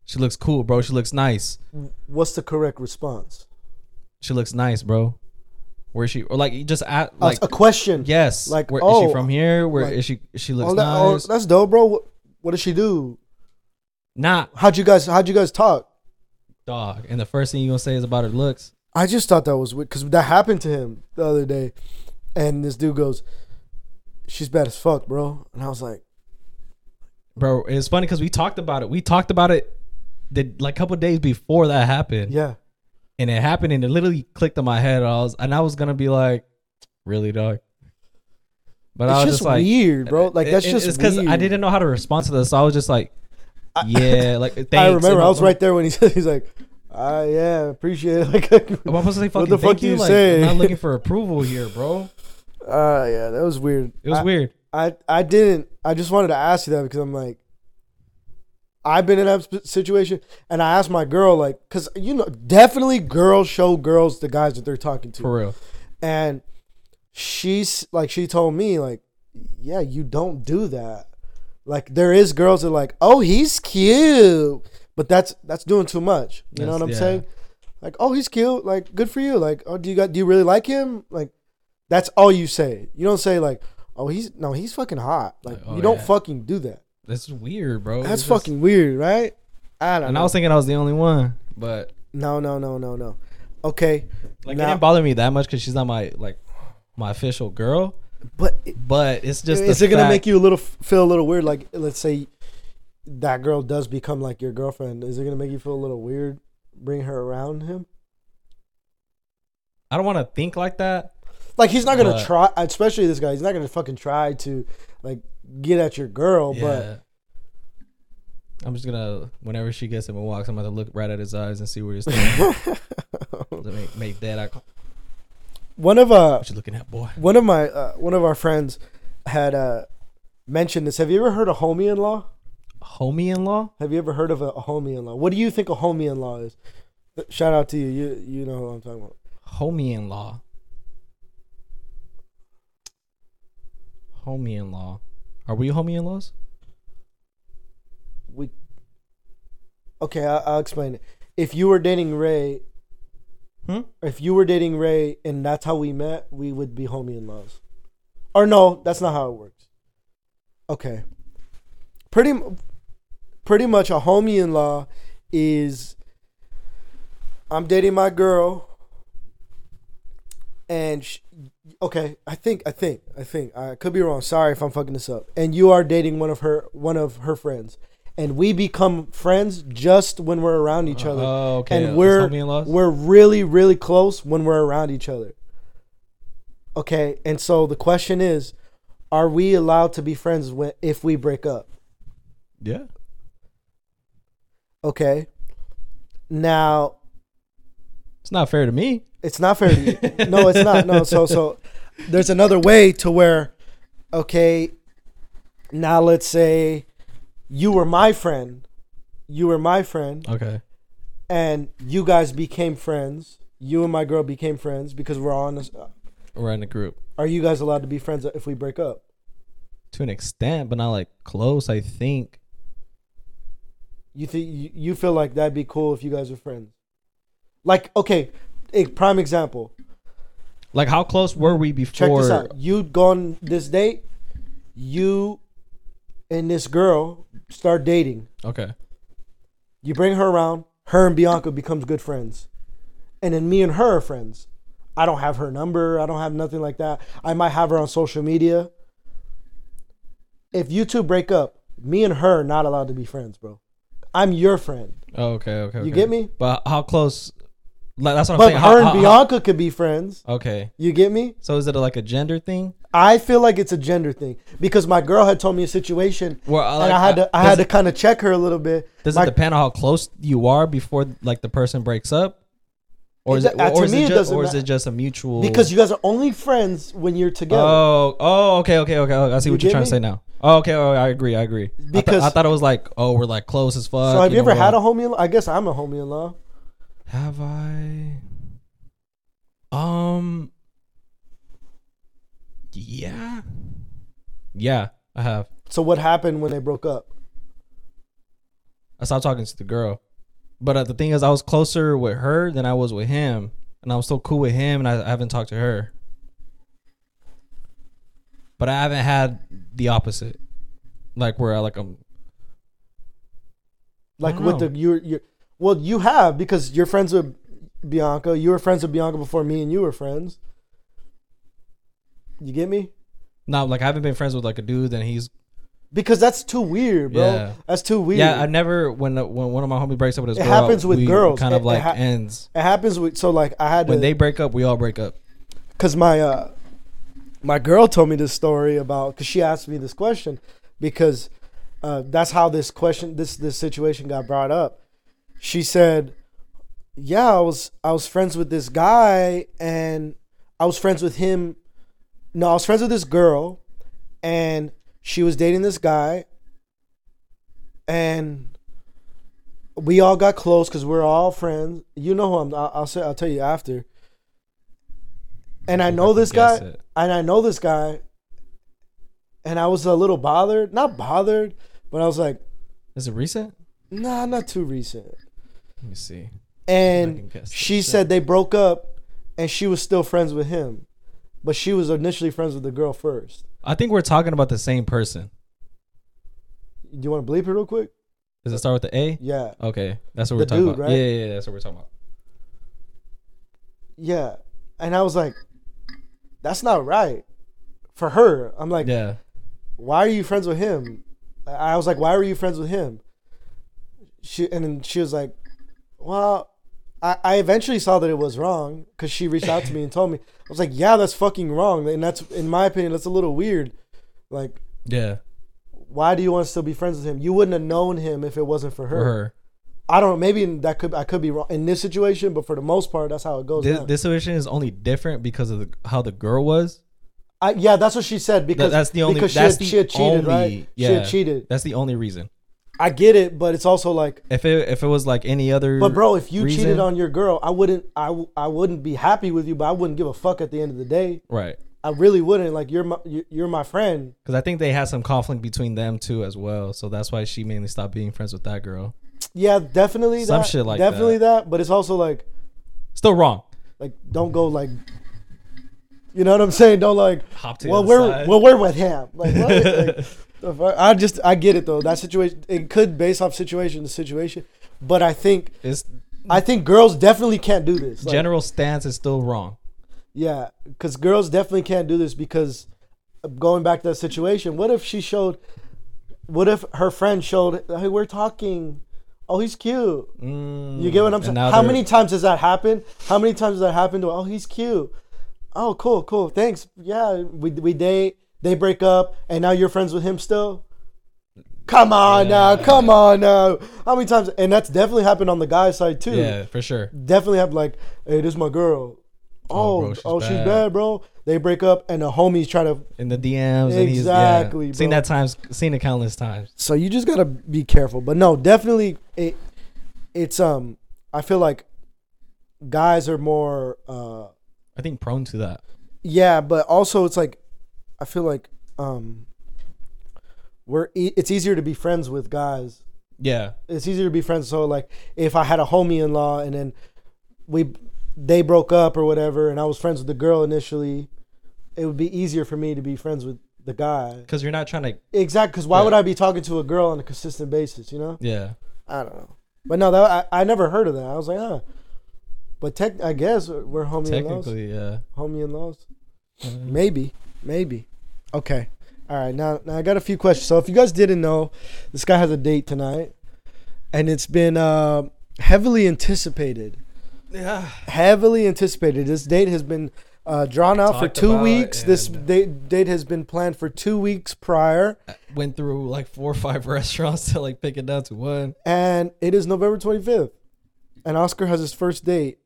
She looks cool, bro. She looks nice. What's the correct response? She looks nice, bro. Where is she? Or like you just at Like a question. yes. like, where is oh, she from here? Where is like- she? She looks Oh, that, oh, nice. that's dope, bro. What, what did she do? Not How'd you guys How'd you guys talk? dog. And the first thing you gonna say is about her looks. I just thought that was weird because that happened to him the other day, and this dude goes, "She's bad as fuck, bro," and I was like, Bro, it's funny because we talked about it. We talked about it the like a couple days before that happened. "Yeah, And it happened and it literally clicked in my head. I was and I was gonna be like, really, dog? But I was just, just like weird, bro. Like that's it- just it's because. I didn't know how to respond to this. So I was just like, yeah, like [laughs] thanks. I remember I was [laughs] right there when he said he's like, "Ah, yeah, appreciate it." [laughs] Like, I'm supposed to say What fucking the thank fuck you. you like, say? I'm not looking [laughs] for approval here, bro. uh, yeah, that was weird. It was I, weird. I I didn't. I just wanted to ask you that because I'm like, I've been in that situation, and I asked my girl like, because you know, definitely girls show girls the guys that they're talking to. For real. and she's like she told me like yeah you don't do that like there is girls that are like oh he's cute but that's that's doing too much. You know what i'm yeah. saying? Like oh he's cute. Like good for you. Like oh do you got do you really like him? Like that's all you say. You don't say like oh he's no he's fucking hot. Like oh, you don't yeah. fucking do that. That's weird, bro. that's It's just- fucking weird right? I don't And know. I was thinking I was the only one, but no no no no no. Okay like Now- it didn't bother me that much because she's not my like my official girl. but But it's just is it gonna make you a little feel a little weird? Like, let's say that girl does become like your girlfriend. Is it gonna make you feel a little weird? Bring her around him? I don't want to think like that. Like he's not gonna But- try. Especially this guy. He's not gonna fucking try to like get at your girl. Yeah. I'm just gonna whenever she gets him and walks, I'm gonna look right at his eyes and see where he's. To [laughs] make, make that I one of uh what you looking at, boy. one of my uh, one of our friends had uh mentioned this. Have you ever heard of homie in law? Homie in law? Have you ever heard of a, a homie in law? What do you think a homie in law is? Shout out to you. You you know who I'm talking about. Homie in law. Homie in law. Are we homie in laws? we okay I, i'll explain it if you were dating ray Hmm? if you were dating ray and that's how we met we would be homie in laws or no that's not how it works okay pretty pretty much a homie in law is i'm dating my girl and sh okay i think i think i think i could be wrong sorry if i'm fucking this up and you are dating one of her one of her friends and we become friends just when we're around each other Oh, okay. and we're homie in laws. we're really really close when we're around each other okay and so the question is are we allowed to be friends when if we break up Yeah. Okay now It's not fair to me. It's not fair to you. No, it's not. No, so so [laughs] there's another way to where okay, now let's say you were my friend. You were my friend Okay. and you guys became friends. You and my girl became friends because we're on this uh, We're in a group. Are you guys allowed to be friends if we break up? to an extent, but not like close. I think. You think you, feel like that'd be cool if you guys were friends? Like, okay, a prime example. Like, how close were we before? Check this out. You go on this date, you and this girl start dating. Okay. You bring her around, her and Bianca becomes good friends. And then me and her are friends. I don't have her number, I don't have nothing like that. I might have her on social media. If you two break up, me and her are not allowed to be friends, bro. I'm your friend. Oh, okay. Okay. You okay. get me? But how close? Like, that's what I'm But saying. her How- and how- how- Bianca could be friends. okay. You get me? So is it like a gender thing? I feel like it's a gender thing because my girl had told me a situation Well, I and like- uh, I had to I does had to kind of check her a little bit. Does My- it depend on how close you are before like the person breaks up, or is It- uh, or is it, it just, or is it just a mutual? Because you guys are only friends when you're together. Oh, oh, okay, okay, okay. I see You what you're trying me? to say now. Oh, okay, oh, I agree, I agree. I, Because- th- I thought it was like, oh, we're like close as fuck. so have you, know ever had a homie-in-law? I guess I'm a homie-in-law. Have I? Um. Yeah. Yeah, I have. So what happened when they broke up? I stopped talking to the girl, but uh, the thing is, I was closer with her than I was with him, and I was still cool with him, and I, I haven't talked to her. But I haven't had the opposite, like where I like I'm. Like with know. the you you well you have because you're friends with Bianca. You were friends with Bianca before me and you were friends. You get me? No, like I haven't been friends with like a dude, and he's Because that's too weird, bro. Yeah. That's too weird. yeah. I never when uh, when one of my homies breaks up with his It girl, happens with we girls. Kind of It- it like ha- ends it happens with so like I had when to they break up. We all break up. because my uh my girl told me this story about because she asked me this question because uh, that's how this question this this situation got brought up. She said, "Yeah, I was I was friends with this guy and I was friends with him. No, I was friends with this girl, and she was dating this guy, and." We all got close because we're all friends. You know who I'm. I'll, I'll say. I'll tell you after. And I know can this guy, it. and I know this guy, and I was a little bothered. Not bothered, but I was like, Is it recent? nah, not too recent. Let me see. And she this. said they broke up, and she was still friends with him, but she was initially friends with the girl first. I think we're talking about the same person. Do you want to bleep it real quick? Does it start with the A? Yeah, Okay, that's what The we're talking dude, about. right? Yeah, yeah, yeah, that's what we're talking about. yeah. And I was like, that's not right for her. I'm like, Yeah, why are you friends with him? I was like, why were you friends with him? She and then she was like, well, I, I eventually saw that it was wrong because she reached out to me and told me. I was like, yeah, that's fucking wrong, and that's in my opinion, that's a little weird. Like, yeah, why do you want to still be friends with him? You wouldn't have known him if it wasn't for her. for her. I don't know. Maybe that could I could be wrong in this situation, but for the most part, that's how it goes. This, this situation is only different because of the, how the girl was. I, yeah, that's what she said because that's the only. because she that's had, the she had cheated, only, right? Yeah, She had cheated. That's the only reason. I get it, but it's also like If it if it was like any other, But bro, if you reason- cheated on your girl, I wouldn't I, w- I wouldn't be happy with you, but I wouldn't give a fuck at the end of the day. right? I really wouldn't. Like you're my you- you're my friend. Because I think they had some conflict between them too as well, so that's why she mainly stopped being friends with that girl. Yeah, definitely Some that. shit like definitely that. But it's also like Still wrong. like don't go like you know what I'm saying? Don't like Hop to well the we're side. well we're with him. Like, what? [laughs] Like, the fuck? I just I get it though. That situation it could base off situation to situation, but I think it's I think girls definitely can't do this. Like, general stance is still wrong. Yeah, because girls definitely can't do this because uh, going back to that situation, what if she showed, what if her friend showed, hey, we're talking, oh, he's cute. You get what I'm Mm, saying? How many times has that happened? How many times has that happened to, oh, he's cute. Oh, cool, cool, thanks. Yeah, we, we date, they break up, and now you're friends with him still? Come on now, come on now. How many times? And that's definitely happened on the guy side too Yeah, for sure. definitely have like, hey, this is my girl. Oh, Oh, bro, oh, she's she's, bad. bad. bro. They break up, and the homies try to. In the DMs, and he's Exactly, yeah, seen that times, seen it countless times. So you just gotta be careful. But no, definitely, it, it's um. I feel like guys are more. uh I think prone to that. Yeah, but also it's like, I feel like um, we're e- it's easier to be friends with guys. Yeah. It's easier to be friends. So like, if I had a homie in law and then we they broke up or whatever, and I was friends with the girl initially, it would be easier for me to be friends with the guy. Because you're not trying to. Exactly, because why Yeah. would I be talking to a girl on a consistent basis? You know, Yeah. I don't know. But no, that I, I never heard of that. I was like, huh. But tech, I guess we're homie in laws. Technically, yeah. Homie in laws. Mhm. Maybe, maybe. Okay. All right. Now, now I got a few questions. So if you guys didn't know, this guy has a date tonight, and it's been uh, heavily anticipated. Yeah. Heavily anticipated. This date has been uh, drawn out for Talked two about weeks. This and- date date has been planned for two weeks prior, Went through like four or five [laughs] restaurants to like pick it down to one. and it is November twenty fifth. And Oscar has his first date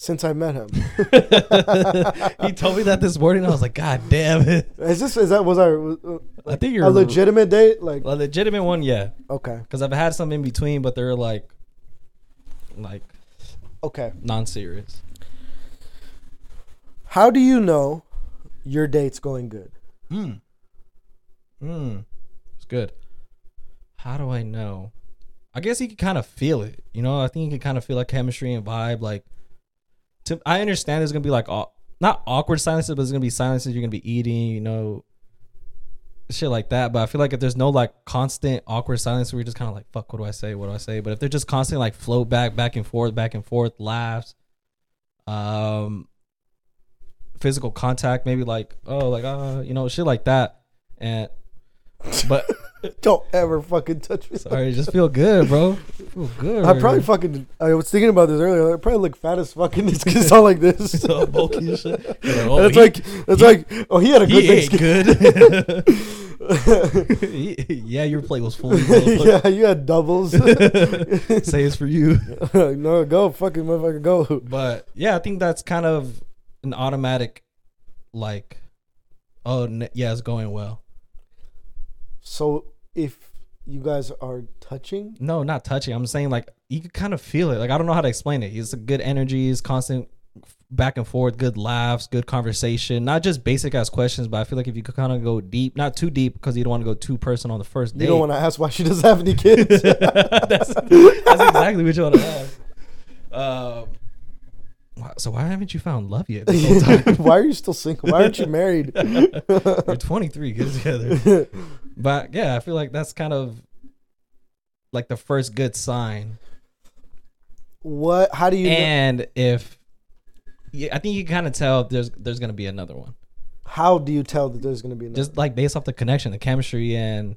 since I met him. [laughs] he told me that this morning. I was like, God damn it. Is this is that was our uh, I think you're a legitimate date? Like a legitimate one, yeah. okay, Because I've had some in between, but they're like, like okay. non-serious. How do you know your date's going good? Hmm. Hmm. It's good. How do I know? I guess you can kind of feel it. You know, I think you can kind of feel like chemistry and vibe. Like, to I understand there's gonna be like not awkward silences, but there's gonna be silences you're gonna be eating. You know, shit like that. But I feel like if there's no like constant awkward silence, where you're just kind of like, fuck, what do I say? What do I say? But if they're just constantly like float back, back and forth, back and forth, laughs, um, physical contact, maybe like, oh, like, uh, you know, shit like that. And, but [laughs] [laughs] Don't ever fucking touch me. sorry, just feel good, bro. Feel good. I probably fucking. I was thinking about this earlier. I probably look fat as fucking. It's gonna sound like this. [laughs] so bulky shit. Like, oh, That's he- like that's like. Oh, he had a good [laughs] he ate good. Yeah, your plate was full. yeah, you had doubles. Say it's for you. no, go fucking motherfucker, go. But yeah, I think that's kind of an automatic, like, oh yeah, it's going well. So if you guys are touching, No, not touching. I'm saying like you can kind of feel it. Like I don't know how to explain it. It's a good energy. It's constant back and forth, good laughs, good conversation. Not just basic ass questions, but I feel like if you could kind of go deep, not too deep because you don't want to go too personal on the first date. you don't want to ask why she doesn't have any kids. [laughs] that's, that's exactly what you want to ask. Um, why- so why haven't you found love yet? This whole [laughs] time? why are you still single? Why aren't you married? [laughs] You're 23. Get it together. But yeah, I feel like that's kind of like the first good sign. what? How do you? know, and if yeah, I think you kind of tell there's there's gonna be another one, how do you tell that there's gonna be? Another? just like based off the connection, the chemistry, and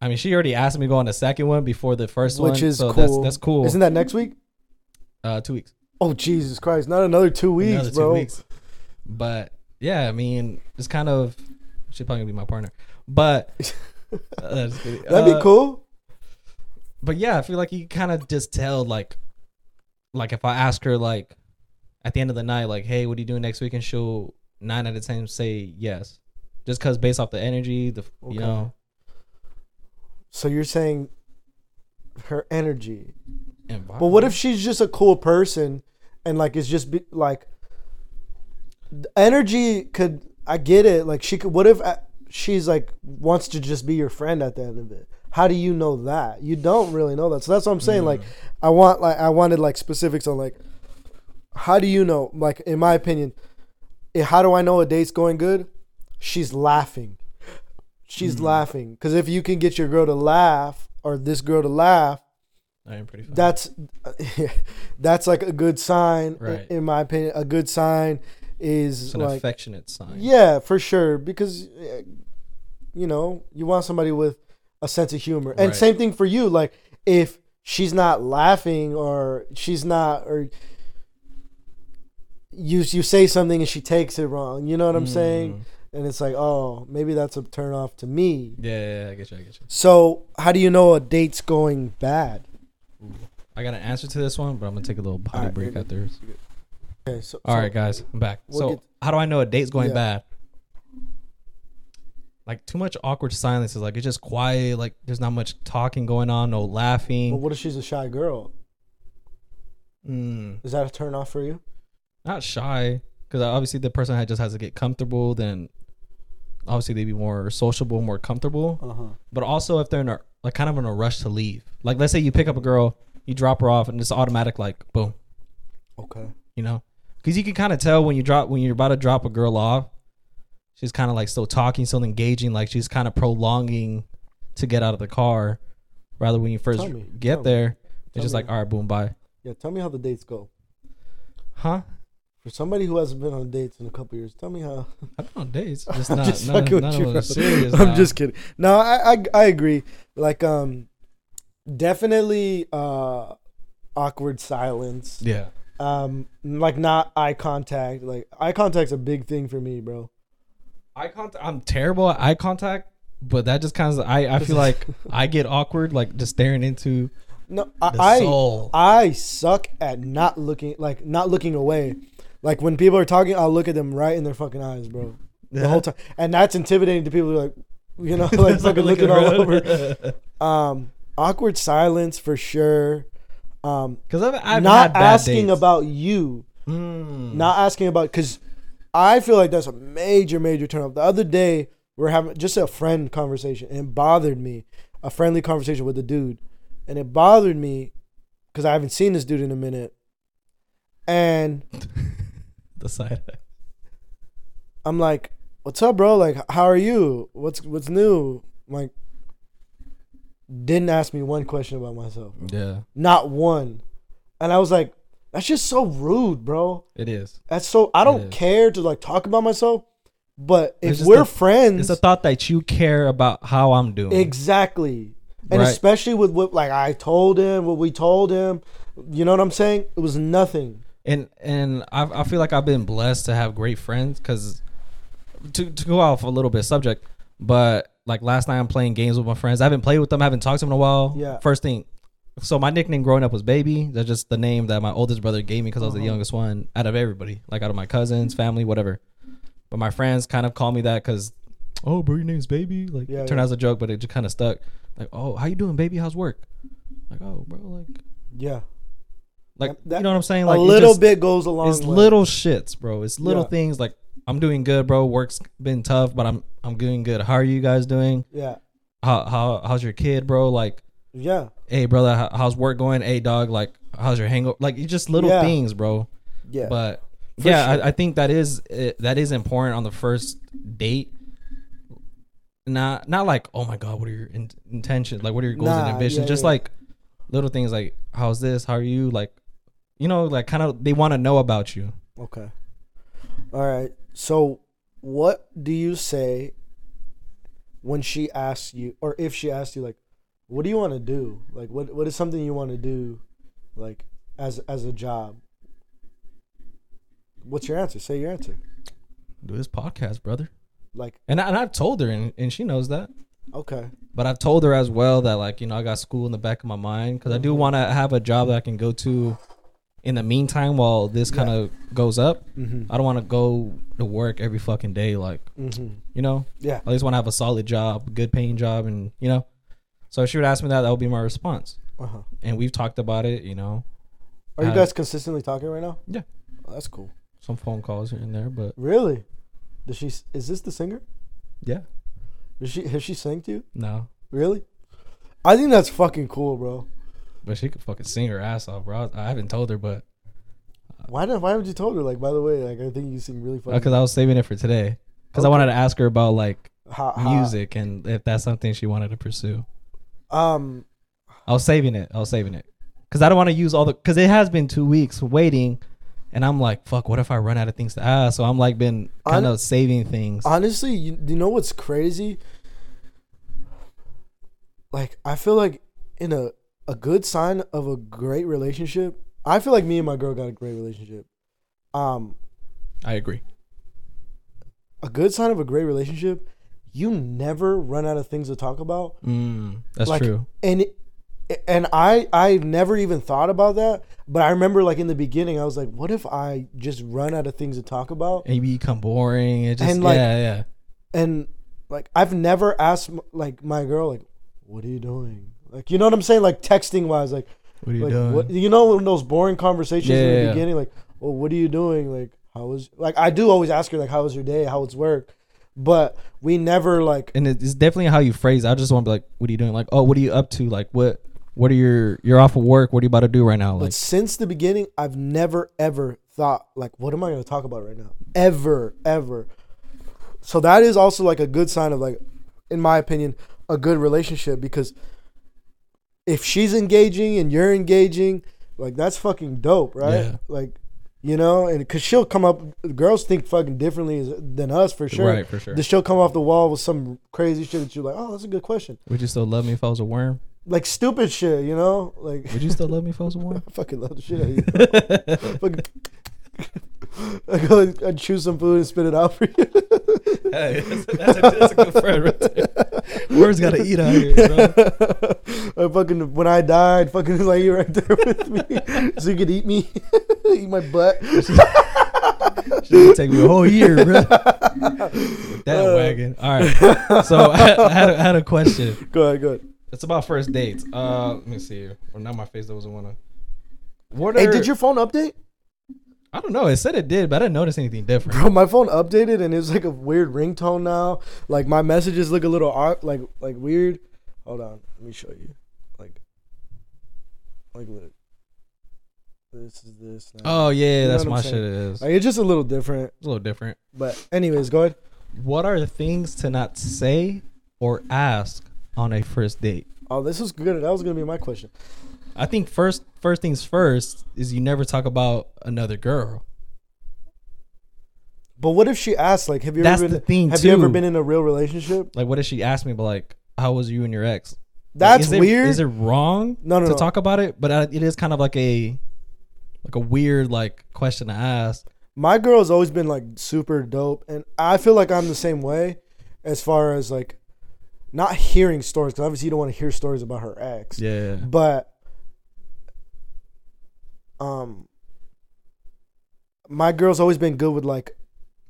I mean, she already asked me to go on the second one before the first one, which is so cool. That's, that's cool. Isn't that next week? uh, two weeks, Oh Jesus Christ! Not another two weeks, another two bro. weeks. But yeah, I mean, it's kind of she's probably gonna be my partner, but [laughs] uh. That'd Uh, be cool. but yeah, I feel like you kind of just tell like, like if I ask her like, at the end of the night, like, hey, what are you doing next week? And she'll nine out of ten say yes, just cause based off the energy, the Okay. you know, So you're saying her energy. But what if she's just a cool person and like it's just be, like energy could I get it like she could what if uh, she's like wants to just be your friend at the end of it. How do you know that? You don't really know that. So that's what I'm saying like I want like I wanted like specifics on like how do you know like in my opinion eh, how do I know a date's going good? She's laughing. She's laughing cuz if you can get your girl to laugh or this girl to laugh I am pretty. Fun. that's [laughs] that's like a good sign Right. in my opinion a good sign is it's an like affectionate sign. yeah for sure because uh, you know you want somebody with a sense of humor and Right. same thing for you like if she's not laughing or she's not or you you say something and she takes it wrong you know what i'm saying Mm. and it's like oh maybe that's a turn off to me Yeah, yeah, yeah, I get you. I get you. so how do you know a date's going bad I got an answer to this one, but I'm gonna take a little potty Alright, break after. okay so All so- right, guys, I'm back. We'll so, get- how do I know a date's going Yeah. bad? Like too much awkward silence is Like it's just quiet. Like there's not much talking going on. No laughing. But what if she's a shy girl? Mm, Is that a turn off for you? not shy, because obviously the person had just has to get comfortable. Then obviously they'd be more sociable, more comfortable. Uh huh. But also if they're in a like kind of in a rush to leave. Like let's say you pick up a girl, you drop her off, and it's automatic like boom, Okay. you know, because you can kind of tell when you drop when you're about to drop a girl off. She's kind of like still talking, still engaging, like she's kind of prolonging to get out of the car. Rather when you first me, get me. there, Tell it's just me. like all right, boom, bye, Yeah. Tell me how the dates go. huh? For somebody who hasn't been on dates in a couple years, tell me how. [laughs] I've been on dates, [laughs] just I'm not, just not, fucking not with you, serious. [laughs] I'm now. just kidding. No, I, I I agree. Like um, definitely uh, awkward silence. yeah. Um, like not eye contact. Like eye contact's a big thing for me, bro. Eye contact. I'm terrible at eye contact, but that just kind of I I feel like [laughs] I get awkward like just staring into No, the I I, soul. I suck at not looking like not looking away. Like when people are talking, I'll look at them right in their fucking eyes, bro. The whole time, and that's intimidating to people. Who are like, you know, [laughs] like fucking looking all over. [laughs] Um, awkward silence for sure. Um, Because I've, I've not asking dates. about you, Mm. not asking about because I feel like that's a major, major turn off. The other day we are having just a friend conversation, and it bothered me. A friendly conversation with a dude, and it bothered me because I haven't seen this dude in a minute, and [laughs] the side. I'm like, "What's up, bro? Like, how are you? What's what's new?" I'm like, didn't ask me one question about myself, Yeah, not one, and I was like, "That's just so rude, bro." it is. That's so I don't care to like talk about myself, but if we're a- friends, It's a thought that you care about how I'm doing. exactly, and Right. especially with what like I told him, what we told him, you know what I'm saying? It was nothing. and and I, I feel like I've been blessed to have great friends because to to go off a little bit subject, but like last night I'm playing games with my friends. I haven't played with them. I haven't talked to them in a while. Yeah. First thing, so my nickname growing up was Baby. That's just the name that my oldest brother gave me because I was the Uh-huh. youngest one out of everybody, like out of my cousins, family, whatever. But my friends kind of call me that because, oh, bro, your name's Baby. Like Yeah, it turned yeah. out as a joke, but it just kind of stuck. Like, oh, how you doing, Baby? How's work? Like, oh, bro, like, Yeah, like That- you know what I'm saying? Like a it little just- bit goes along. it's little shits, bro. It's little Yeah. things like I'm doing good, bro. Work's been tough, but I'm I'm doing good. How are you guys doing? Yeah, How how how's your kid, bro? Like, yeah, hey, brother, how's work going? Hey, dog, like, how's your hangover? Like, it's just little Yeah. things, bro. yeah. But For yeah, sure. I, I think that is uh, that is important on the first date. Not not like oh my god, what are your in- intentions? Like, what are your goals Nah, and ambitions? yeah, just yeah. like little things like how's this? How are you? Like, you know, like kind of they want to know about you. Okay. All right. So, what do you say when she asks you, or if she asks you, like, what do you want to do? Like, what what is something you want to do, like, as as a job? What's your answer? Say your answer. Do this podcast, brother. Like, And, I, and I've told her, and, and she knows that. okay, But I've told her as well that, like, you know, I got school in the back of my mind because I do want to have a job that I can go to in the meantime while this kind of goes up. mm-hmm. I don't want to go to work every fucking day. Like, Mm-hmm. you know, yeah, I just want to have a solid job, good paying job, and, you know. So if she would ask me that, that would be my response. uh huh. And we've talked about it, you know, Are you Uh, guys consistently talking right now? Yeah. Oh, that's cool. some phone calls here and there, but Really? Does she? Is this the singer? yeah, Does she? Has she sang to you? no. Really? I think that's fucking cool, bro. But she could fucking sing her ass off, bro. I haven't told her, but Why not? Why haven't you told her? Like, by the way, like I think you sing really fucking. because I was saving it for today. Because I wanted to ask her about like how, how- music and if that's something she wanted to pursue. Um. I was saving it. I was saving it because I don't want to use all the because it has been two weeks waiting, and I'm like, fuck. What if I run out of things to ask? So I'm like been kind of saving things. Honestly, you, you know what's crazy? Like, I feel like in a a good sign of a great relationship. I feel like me and my girl got a great relationship. Um, I agree. a good sign of a great relationship, you never run out of things to talk about. Mm, that's Like, true. and and I I never even thought about that, but I remember like in the beginning I was like, what if I just run out of things to talk about? And you become boring. It just And, like, yeah yeah. And like I've never asked like my girl like, what are you doing? Like you know what I'm saying? Like texting wise, like What are you like doing? what you know when those boring conversations Yeah, in the yeah, yeah. beginning, like, well, what are you doing? Like how was like I do always ask her like how was your day? How was work? But we never like and it's definitely how you phrase. it. I just want to be like, "What are you doing?" Like, "Oh, what are you up to?" Like, what what are your you're off of work? What are you about to do right now? But since the beginning, I've never ever thought like, what am I going to talk about right now? Ever, ever. So that is also like a good sign of like, in my opinion, a good relationship because if she's engaging and you're engaging, like that's fucking dope, right? Yeah. Like, you know, and because she'll come up, girls think fucking differently than us for sure. right for sure. She'll come off the wall with some crazy shit that you're like, oh, that's a good question. Would you still love me if I was a worm? Like stupid shit, you know? Like, Would you still love me if I was a [laughs] worm? I fucking love the shit out of you. [laughs] [laughs] I go, I'd chew some food and spit it out for you. hey, that's, that's, a, that's a good friend right there. Worms gotta eat out here, bro. [laughs] I fucking when I died, fucking [laughs] lay you right there with me, [laughs] so you could eat me, eat my butt. Shit would take me a whole year, bro. That Uh. wagon. All right. So I had, I had, a, I had a question. Go ahead, go ahead. It's about first dates. Uh, let me see. Well, not my face doesn't want to. What are, Hey, did your phone update? I don't know. It said it did, but I didn't notice anything different. Bro, my phone updated and it's like a weird ringtone now. Like my messages look a little odd, like like weird. Hold on, let me show you. Like, like look. This is this. Now. Oh yeah, You know that's my saying? shit. It is. Like, it's just a little different. It's a little different. But anyways, go ahead. What are the things to not say or ask on a first date? Oh, this is good. That was gonna be my question. I think first first things first is you never talk about another girl. But what if she asks, like, have you That's ever the been? thing have too. you ever been in a real relationship? Like, what if she asked me, but like, how was you and your ex? Like, That's is weird. Is it wrong No, no, to no. talk about it? But uh, it is kind of like a like a weird like question to ask. my girl has always been like super dope, and I feel like I'm the same way, as far as like not hearing stories. Because obviously you don't want to hear stories about her ex. Yeah. but um my girl's always been good with like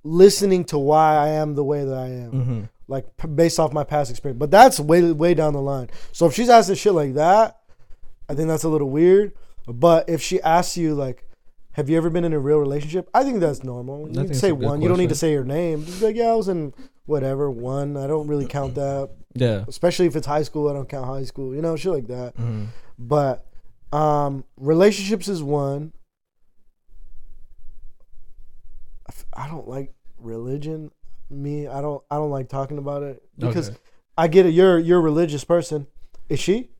listening to why I am the way that I am. Hmm like p- based off my past experience. But that's way way down the line. So if she's asking shit like that I think that's a little weird. But if she asks you like have you ever been in a real relationship? I think that's normal. You can say one. You don't need to say your name. Just be like yeah I was in whatever one. I don't really count that. Yeah. especially if it's high school I don't count high school. You know shit like that. Hmm but um relationships is one I don't like religion me i don't i don't like talking about it because Okay. i get it you're you're a religious person is she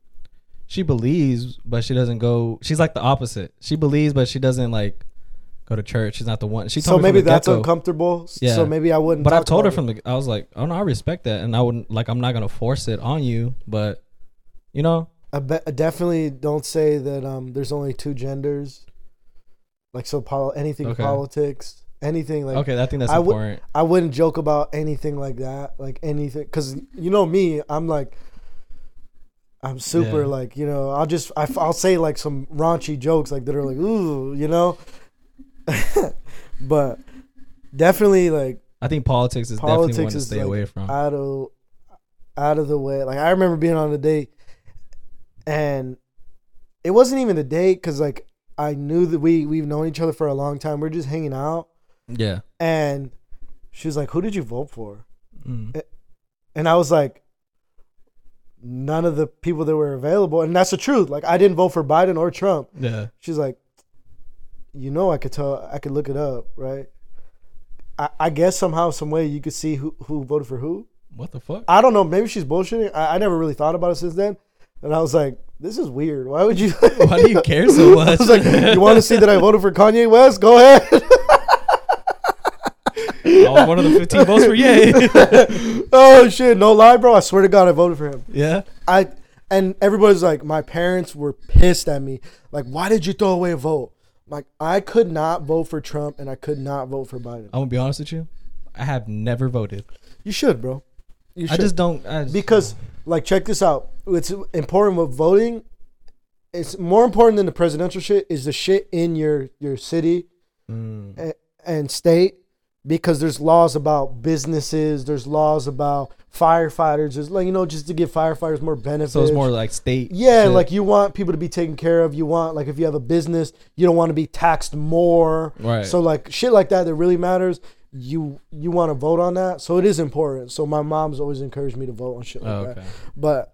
She believes, but she doesn't go. She's like the opposite. She believes, but she doesn't like go to church. She's not the one. She so told me maybe that's get-go. uncomfortable Yeah. so maybe i wouldn't But talk told her from it. the. I was like, oh no, I respect that, and I wouldn't like. I'm not gonna force it on you, but you know, I, bet, I definitely don't say that um there's only two genders like so pol- anything Okay. politics anything like okay, I think that's I would- important. I wouldn't joke about anything like that, like anything, because you know me, I'm like, I'm super Yeah. like, you know, I'll just, I, will say like some raunchy jokes like that are like, ooh, you know, [laughs] but definitely like I think politics is definitely one politics to stay like away from. out of, out of the way. Like I remember being on a date, and it wasn't even the date because like I knew that we we've known each other for a long time. We're just hanging out, yeah. and she was like, "Who did you vote for?" Mm. And I was like, none of the people that were available. And that's the truth. Like, I didn't vote for Biden or Trump. Yeah. She's like, you know, I could tell, I could look it up, right? I, I guess somehow, some way you could see who, who voted for who. What the fuck? I don't know. Maybe she's bullshitting. I, I never really thought about it since then. And I was like, this is weird. Why would you? [laughs] Why do you care so much? [laughs] I was like, you want to see that I voted for Kanye West? Go ahead. [laughs] Was one of the 15 votes for Ye. oh shit! No lie, bro. I swear to God, I voted for him. yeah. I and everybody's like, my parents were pissed at me. Like, why did you throw away a vote? Like, I could not vote for Trump and I could not vote for Biden. I'm gonna be honest with you. I have never voted. You should, bro. You I should. just don't. I just, because, like, check this out. It's important with voting. It's more important than the presidential shit. Is the shit in your your city Mm. and, and state because there's laws about businesses. There's laws about firefighters. There's like you know just to give firefighters more benefits. so it's more like state. Yeah, shit. like you want people to be taken care of. You want like if you have a business, you don't want to be taxed more. Right. So like shit like that that really matters. You you want to vote on that. So it is important. So my mom's always encouraged me to vote on shit like Oh, that. But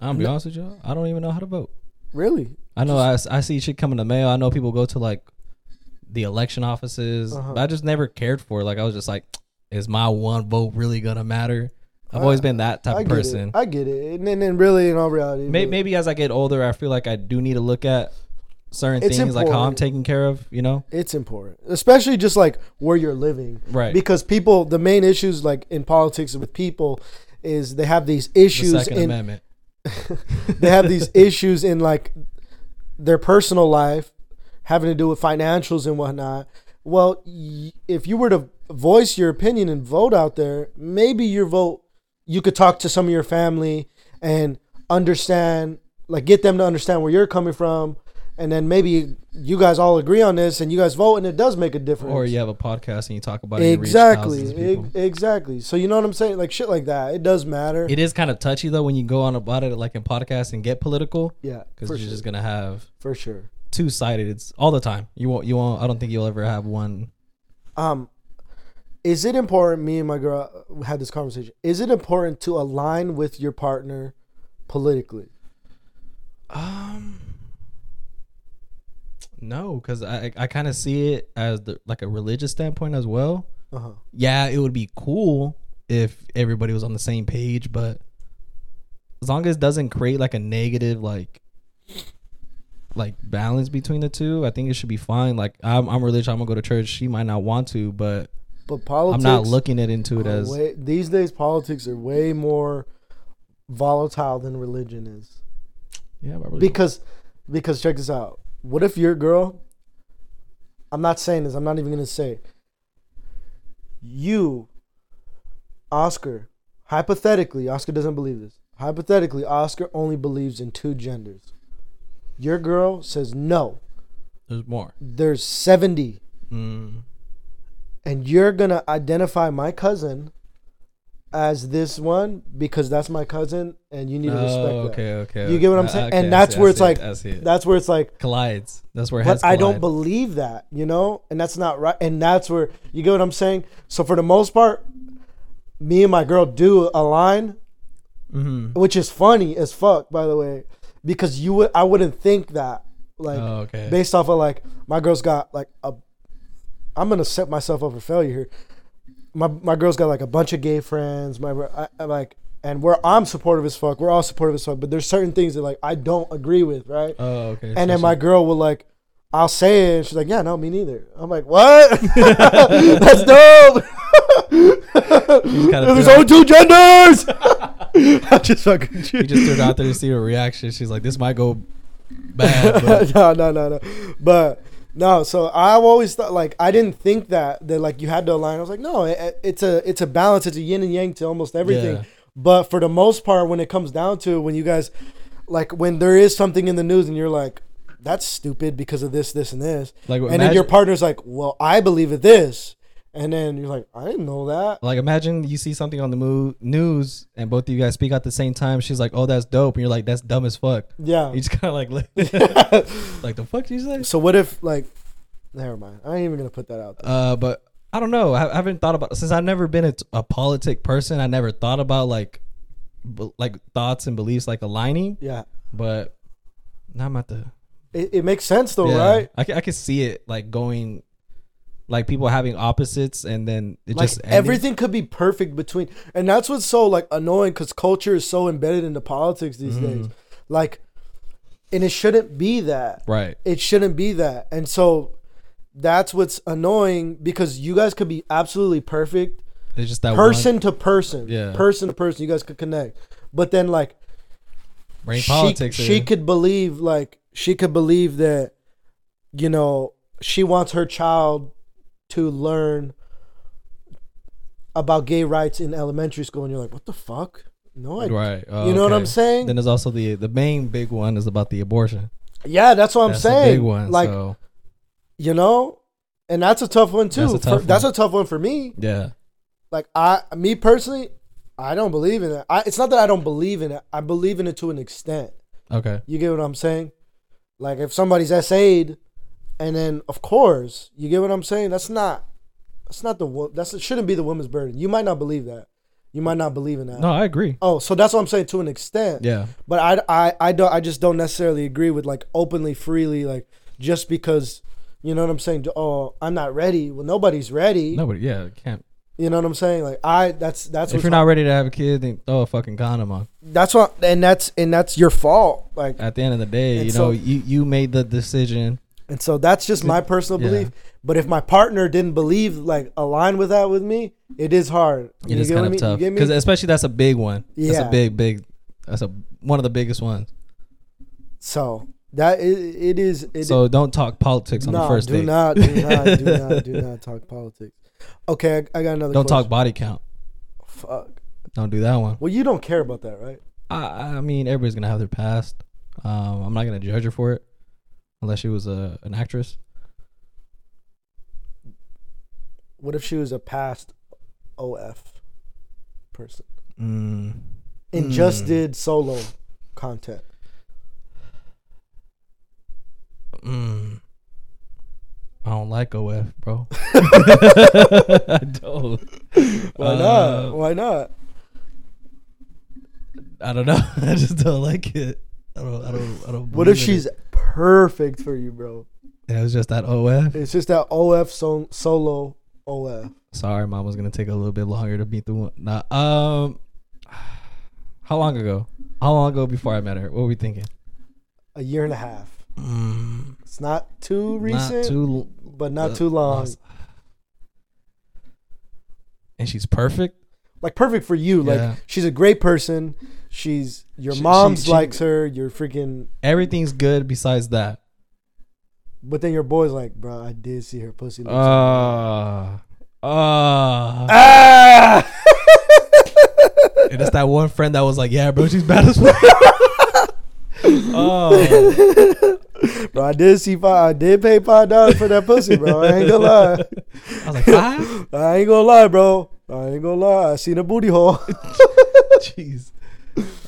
I'm gonna be honest with y'all, I don't even know how to vote. really, I know I, I see shit coming in the mail. I know people go to like the election offices. Uh-huh. But I just never cared for it. Like I was just like, is my one vote really gonna matter? I've always been that type I of person. it. I get it. And then, really, in all reality, Maybe, maybe as I get older, I feel like I do need to look at certain It's things, like how I'm important. taken care of. You know, it's important, especially just like where you're living, right? because people. The main issues, like in politics with people, is they have these the issues Second in Amendment. [laughs] they have these [laughs] issues in like their personal life having to do with financials and whatnot. Well, y- if you were to voice your opinion and vote out there, maybe your vote, you could talk to some of your family and understand, like get them to understand where you're coming from. And then maybe you guys all agree on this and you guys vote and it does make a difference. Or you have a podcast and you talk about it. and you reach exactly. thousands of people. Ex- exactly. So you know what I'm saying? Like shit like that. It does matter. It is kind of touchy though when you go on about it, like in podcasts and get political, yeah. because you're sure. just gonna have for sure. two sided. It's all the time. You won't. You won't. I don't think you'll ever have one. um is it important me and my girl had this conversation is it important to align with your partner politically Um. No, because I I kind of see it as the like a religious standpoint as well. uh-huh Yeah, it would be cool if everybody was on the same page, but as long as it doesn't create like a negative like like balance between the two, I think it should be fine. Like I'm I'm religious, I'm gonna go to church. She might not want to, but but politics I'm not looking at into it as way, these days politics are way more volatile than religion is yeah, but I really because because check this out what if your girl i'm not saying this i'm not even gonna say you oscar hypothetically oscar doesn't believe this. Hypothetically oscar only believes in two genders. Your girl says no. There's more. there's 70 Mm, and you're gonna identify my cousin as this one because that's my cousin and you need to respect oh, that okay, okay. You get what I'm Uh, saying? okay, And that's see, where it's like- it. that's where it's like collides. That's where but I don't believe that, you know, and that's not right. And that's where you get what I'm saying. So for the most part, me and my girl do align, Mhm. which is funny as fuck, by the way, because you would I wouldn't think that like oh, okay. based off of like my girl's got like a. I'm gonna set myself up for failure here. My my girl's got like a bunch of gay friends. My I, I like. And where I'm supportive as fuck, we're all supportive as fuck. But there's certain things that like I don't agree with, right? oh, okay. And then my girl will like, I'll say it, and she's like, "Yeah, no, me neither." I'm like, "What? [laughs] That's dope." There's only two genders. [laughs] I just fucking. you just threw it out there to see her reaction. She's like, "This might go bad." But [laughs] no, no, no, no. But no, so I've always thought like I didn't think that that like you had to align. I was like, no, it, it's a it's a balance. It's a yin and yang to almost everything. Yeah. But for the most part, when it comes down to it, when you guys like when there is something in the news and you're like, that's stupid because of this, this, and this. like, and then your partner's like, "Well, I believe it this," and then you're like, "I didn't know that." Like imagine you see something on the mo- news and both of you guys speak at the same time. She's like, "Oh, that's dope," and you're like, "That's dumb as fuck." Yeah. You just kind of like, look- [laughs] like the fuck you say? so what if like, never mind. I ain't even gonna put that out. There. Uh, but I don't know. I, I haven't thought about since I've never been a, a politic person. I never thought about like, b- like thoughts and beliefs like aligning. Yeah, But now I'm at the it, it makes sense though, yeah, right? I can I can see it like going, like people having opposites and then it Like just ending. everything could be perfect between, and that's what's so like annoying because culture is so embedded into politics these Mhm. days. Like, and it shouldn't be that. Right. It shouldn't be that, and so that's what's annoying because you guys could be absolutely perfect It's just that person to person, Yeah. person to person. You guys could connect, but then like brain she, politics. she is- could believe like she could believe that you know she wants her child to learn about gay rights in elementary school and you're like what the fuck no I, right. Oh, you know what i'm saying Then there's also the the main big one is about the abortion. yeah that's what i'm That's saying big one. like so you know and that's a tough one too That's a For- tough that's one. a tough one for me yeah. like i me personally i don't believe in it I, it's not that i don't believe in it i believe in it to an extent Okay. You get what I'm saying? Like if somebody's SA'd and then of course, you get what I'm saying? That's not That's not the that's it shouldn't be the woman's burden. You might not believe that. You might not believe in that. No, I agree. Oh, so that's what I'm saying to an extent. Yeah. But I, I, I don't. I just don't necessarily agree with like openly, freely, like just because, you know what I'm saying. Oh, I'm not ready. Well, nobody's ready. Nobody. Yeah, can't. You know what I'm saying? Like I, that's that's If you're not ready to have a kid, then throw a fucking condom on. that's what, and that's and that's your fault. Like, At the end of the day, you so- know, you you made the decision. And so that's just my personal Yeah. belief. But if my partner didn't believe, like, align with that with me, it is hard. It You is kind of? You tough because especially that's a big one. Yeah, That's a big, big. That's a one of the biggest ones. So that it, it is. It, so don't talk politics on no, the first do date. not, do not, do not, do [laughs] not talk politics. Okay, I, I got another. don't question. talk body count. Fuck. Don't do that one. Well, you don't care about that, right? I, I mean, everybody's gonna have their past. Um, I'm not gonna judge her for it, unless she was a an actress. What if she was a past OF person Mm. and just Mm. did solo content? Mm. I don't like OF, bro. [laughs] [laughs] I don't. Why Uh, not? Why not? I don't know. [laughs] I just don't like it. I don't. I don't. I don't. What if she's It. perfect for you, bro? Yeah, it was just that OF. It's just that OF so, solo OF. Sorry, mom was gonna take a little bit longer to beat the one. Nah. Um. How long ago? How long ago before I met her? What were we thinking? A year and a half. Mm, It's not too recent, Not too. but not uh, too long. lost. And she's perfect. Like perfect for you. Yeah. Like she's a great person. She's your She- mom's she- she- likes her. You're freaking. Everything's good besides that. But then your boy's like, bro, I did see her pussy. lips." Uh, uh, ah. and it's that one friend that was like, "Yeah, bro, she's bad as fuck." [laughs] oh, bro, I did see five. I did pay five dollars for that pussy, bro. I ain't gonna lie. I was like, five? I ain't gonna lie, bro. I ain't gonna lie. I seen a booty hole. [laughs] Jeez.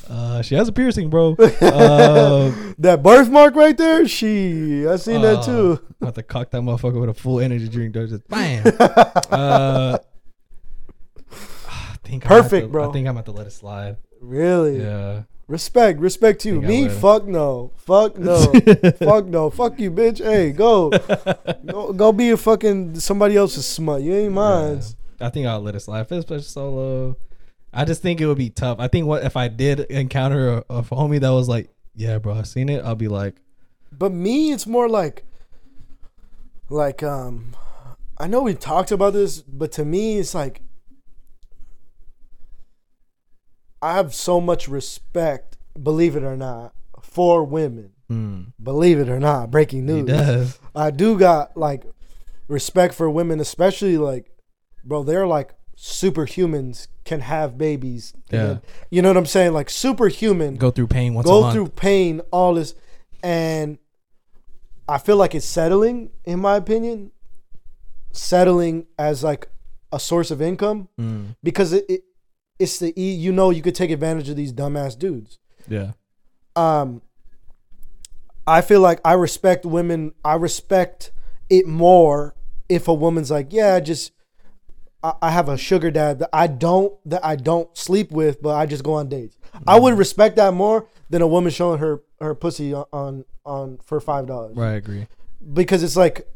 Uh, she has a piercing, bro. [laughs] Uh, that birthmark right there. She, I seen that uh, too. I have to cock that motherfucker with a full energy drink. Though, just bam. [laughs] uh, I think Perfect, to- bro. I think I'm about to let it slide. Really? Yeah. Respect, respect to you. Me, fuck no, fuck no, [laughs] fuck no, fuck you, bitch. Hey, go, go, go be a fucking somebody else's smut. You ain't mine. Yeah. I think I'll let it slide. It's just solo, I just think it would be tough. I think what if I did encounter a, a homie that was like, "Yeah, bro, I seen it," I'll be like, But me, it's more like, like um, I know we talked about this, but to me, it's like I have so much respect, believe it or not, for women. hmm, Believe it or not, breaking news. I do got like respect for women, especially like, bro, they're like superhumans can have babies. Yeah. You know what I'm saying? Like superhuman Go through pain once a go through pain, all this, and I feel like it's settling, in my opinion, settling as like a source of income Mm, because it, it it's the e- you know you could take advantage of these dumbass dudes. yeah. Um, I feel like I respect women. I respect it more if a woman's like, yeah, just. I I have a sugar dad that I don't that I don't sleep with, but I just go on dates. I would mm-hmm. respect that more than a woman showing her her pussy on on, on for five dollars Right, I agree. because it's like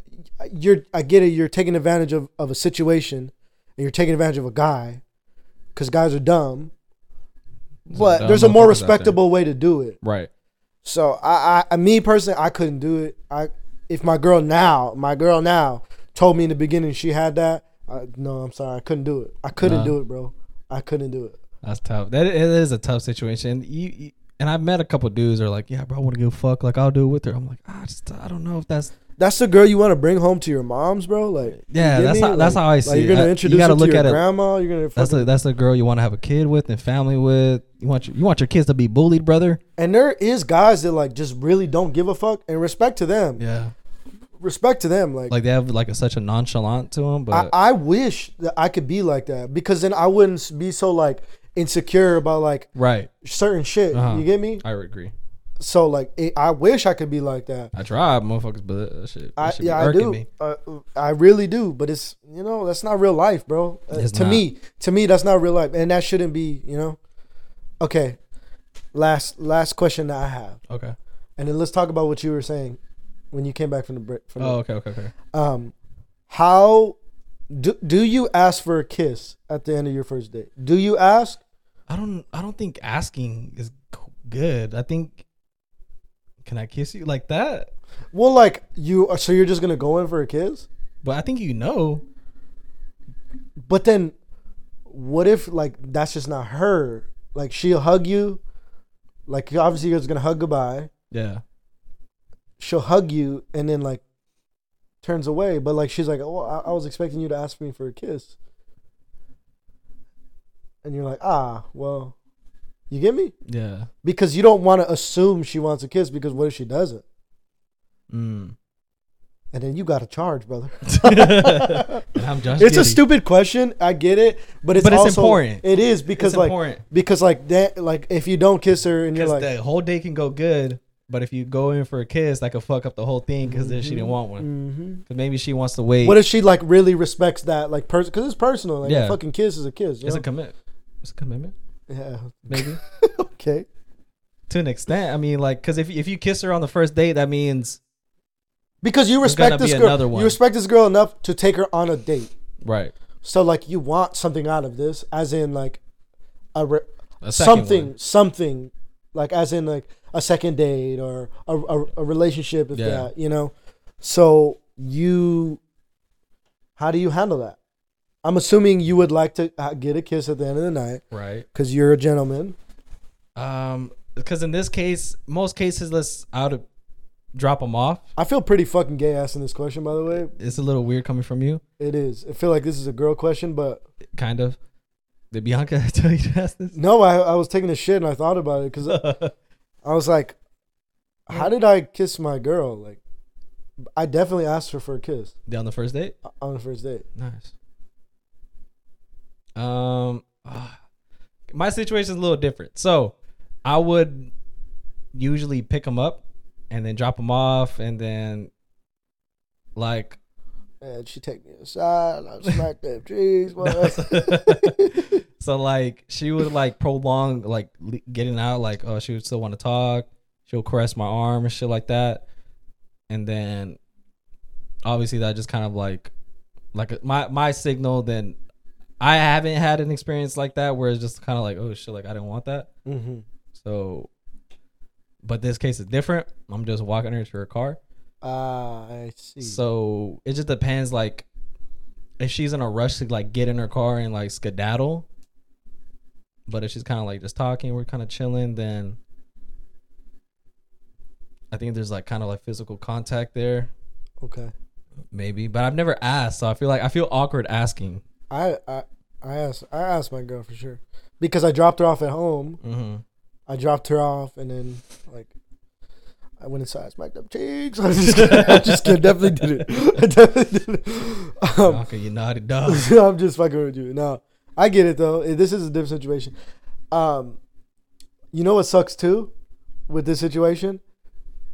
you're I get it. You're taking advantage of, of a situation, and you're taking advantage of a guy, because guys are dumb. There's But dumb there's a more motherfuckers out there. respectable way to do it. Right. So I, I, me personally, I couldn't do it. I, if my girl now, my girl now, told me in the beginning she had that, I, no, I'm sorry, I couldn't do it. I couldn't Nah. do it, bro. I couldn't do it. That's tough. That it is a tough situation. You, you and I've met a couple dudes are like, yeah, bro, I want to give a fuck. Like, I'll do it with her. I'm like, I just, I don't know if that's. That's the girl you want to bring home to your moms, bro. Like, Yeah, that's how that's how I Like see you're gonna I- introduce you gotta her look to at your it. grandma. You're gonna That's the that's the girl you want to have a kid with and family with. You want your, you want your kids to be bullied, brother. and there is guys that like just really don't give a fuck. And respect to them. Yeah, Respect to them. Like, like they have like a, such a nonchalant to them, but I wish that I could be like that because then I wouldn't be so like insecure about like right, certain shit. Uh-huh. You get me? I agree. So like, it, I wish I could be like that. I tried, motherfuckers, but that shit, that I, shit yeah, I do. me. Uh, I really do. But it's you know that's not real life, bro. Uh, to not. me, to me, that's not real life, and that shouldn't be. You know. Okay. Last last question that I have, Okay. and then let's talk about what you were saying when you came back from the break. From the, Oh, okay, okay, okay. um, how do do you ask for a kiss at the end of your first date? Do you ask? I don't. I don't think asking is good. I think. Can I kiss you like that? Well, like you, so you're just gonna go in for a kiss? But I think you know. But then, what if like that's just not her? Like she'll hug you, like obviously you're just gonna hug goodbye. Yeah. She'll hug you and then like turns away. But like she's like, oh, I, I was expecting you to ask me for a kiss, and you're like, ah, well, you get me Yeah. because you don't want to assume she wants a kiss because what if she doesn't? Mm. And then you got to charge, brother. [laughs] I'm Josh. it's a stupid question. I get it, but it's But it's also, important. It is because It's like important because like that like if you don't kiss her and you're like the whole day can go good, but if you go in for a kiss, that could fuck up the whole thing because then she didn't want one. hmm Because maybe she wants to wait. What if she like really respects that like person because it's personal. Like Yeah. a fucking kiss is a kiss. you it's a commit. It's a commitment, yeah. maybe [laughs] okay. to an extent. I mean, like, because if if you kiss her on the first date, that means Because you gonna respect this be girl. another one. You respect this girl enough to take her on a date. right So like you want something out of this, as in like a re- a second something, one. something, like as in like a second date or a, a, a relationship, if Yeah. that, you know. So you, how do you handle that? I'm assuming you would like to uh, get a kiss at the end of the night right? because you're a gentleman. Um, because in this case, most cases, let's out of drop them off. I feel pretty fucking gay asking this question, by the way. It's a little weird coming from you, It is. I feel like this is a girl question, but kind of. Did Bianca [laughs] tell you to ask this? no, I, I was taking a shit and I thought about it because I was like, how did I kiss my girl? Like, I definitely asked her for a kiss on the first date. on the first date. Nice. Um, my situation is a little different. So, I would usually pick them up and then drop them off, and then like And she take me aside. And I smack them cheeks. [laughs] [laughs] so like she would like prolong like le- getting out like oh she would still want to talk. She'll caress my arm and shit like that. And then obviously that just kind of like like my my signal then i haven't had an experience like that where it's just kind of like oh shit like i didn't want that. Hmm so but this case is different. I'm just walking her to her car Ah, I see. so it just depends like if she's in a rush to like get in her car and like skedaddle. But if she's kind of like just talking, we're kind of chilling, then I think there's like kind of like physical contact there, okay. maybe. But I've never asked, so I feel like I feel awkward asking. I I I asked I asked my girl for sure because I dropped her off at home. Mm-hmm. I dropped her off and then like I went inside, smacked up cheeks. [laughs] I just kidding. I just kidding. Definitely did it. I [laughs] definitely did it. Um, okay, you naughty dog. [laughs] I'm just fucking with you. No, I get it though. This is a different situation. Um, you know what sucks too, with this situation,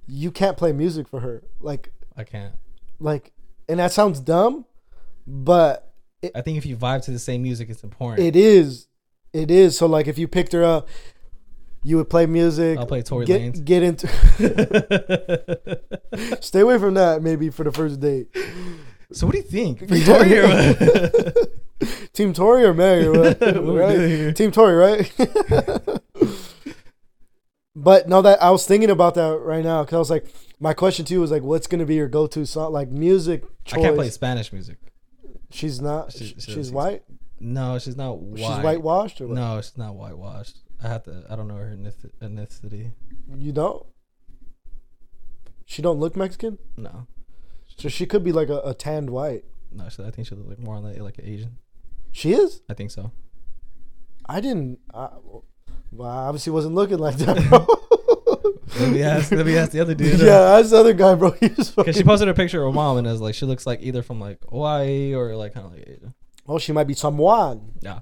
you can't play music for her. Like, I can't. like, and that sounds dumb, but I think if you vibe to the same music, it's important. it is. It is. So like, if you picked her up, you would play music. I'll play Tory get, Lanez. Get into. [laughs] Stay away from that. Maybe for the first date. so what do you think? Victoria [laughs] or? Team Tory or [laughs] Mary? or what? Right? Team Tory, right? but no, that I was thinking about that right now because I was like, my question to you was like, what's gonna be your go-to song, like music Choice. I can't play Spanish music. She's not. She- She, she- she's she's- white. No, she's not white. She's whitewashed or what? No, she's not whitewashed. I have to. I don't know her ethnicity. You don't. She don't look Mexican, No, so she could be like a, a tanned white. no. She, I think she looks like more like, like an Asian. She is. I think so. I didn't. I, well, I obviously wasn't looking like that, [laughs] bro. Let me ask. let me ask the other dude. [laughs] yeah, uh, that's the other guy, bro. [laughs] Because she posted a picture of her mom and it was like she looks like either from like Hawaii or like kind of like Asia. oh, she might be Samoan. Yeah.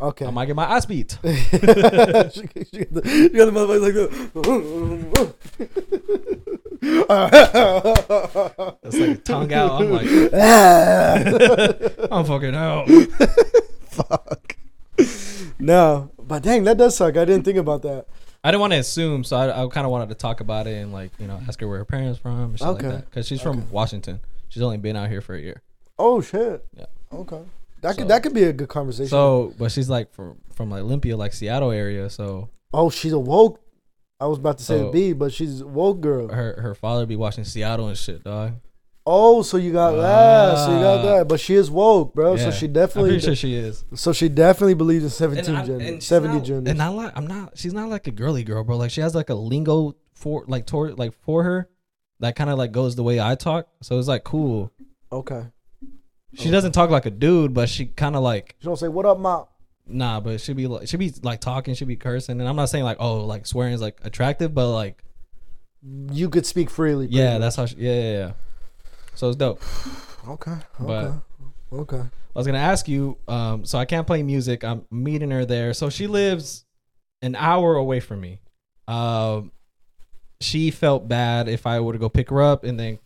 Okay. I might get my ass beat. [laughs] she got the, she got the motherfucker like It's like tongue out. I'm like. [laughs] I'm fucking out. Fuck. No, but dang, that does suck. I didn't think about that. I didn't want to assume, so I, I kind of wanted to talk about it and like you know ask her where her parents from and shit Okay. like that because she's from Washington. She's only been out here for a year. Oh shit. Yeah. Okay. That So- could that could be a good conversation. So, but she's like from from like Olympia, like Seattle area. So oh, she's a woke. I was about to say So- B, but she's a woke girl. her her father be watching Seattle and shit, dog. Oh, so you got that. So you got Ah. that. But she is woke, bro. So Yeah. she I'm definitely. pretty sure she is. So she definitely believes in seventeen I- gender, she's seventy not- gender. And I like I'm not. She's not like a girly girl, bro. Like she has like a lingo for like toward like for her that kind of like goes the way I talk. So it's like cool. okay. She doesn't talk like a dude, but she kind of like She don't say what up, ma. nah. But she be like she be like talking, she be cursing, and I'm not saying like oh like swearing is like attractive, but like You could speak freely. yeah, much. that's how. She, yeah, yeah, yeah. So it's dope. [sighs] okay. But- Okay. okay. I was gonna ask you. Um, so I can't play music. I'm meeting her there. So she lives an hour away from me. Um, she felt bad if I were to go pick her up and then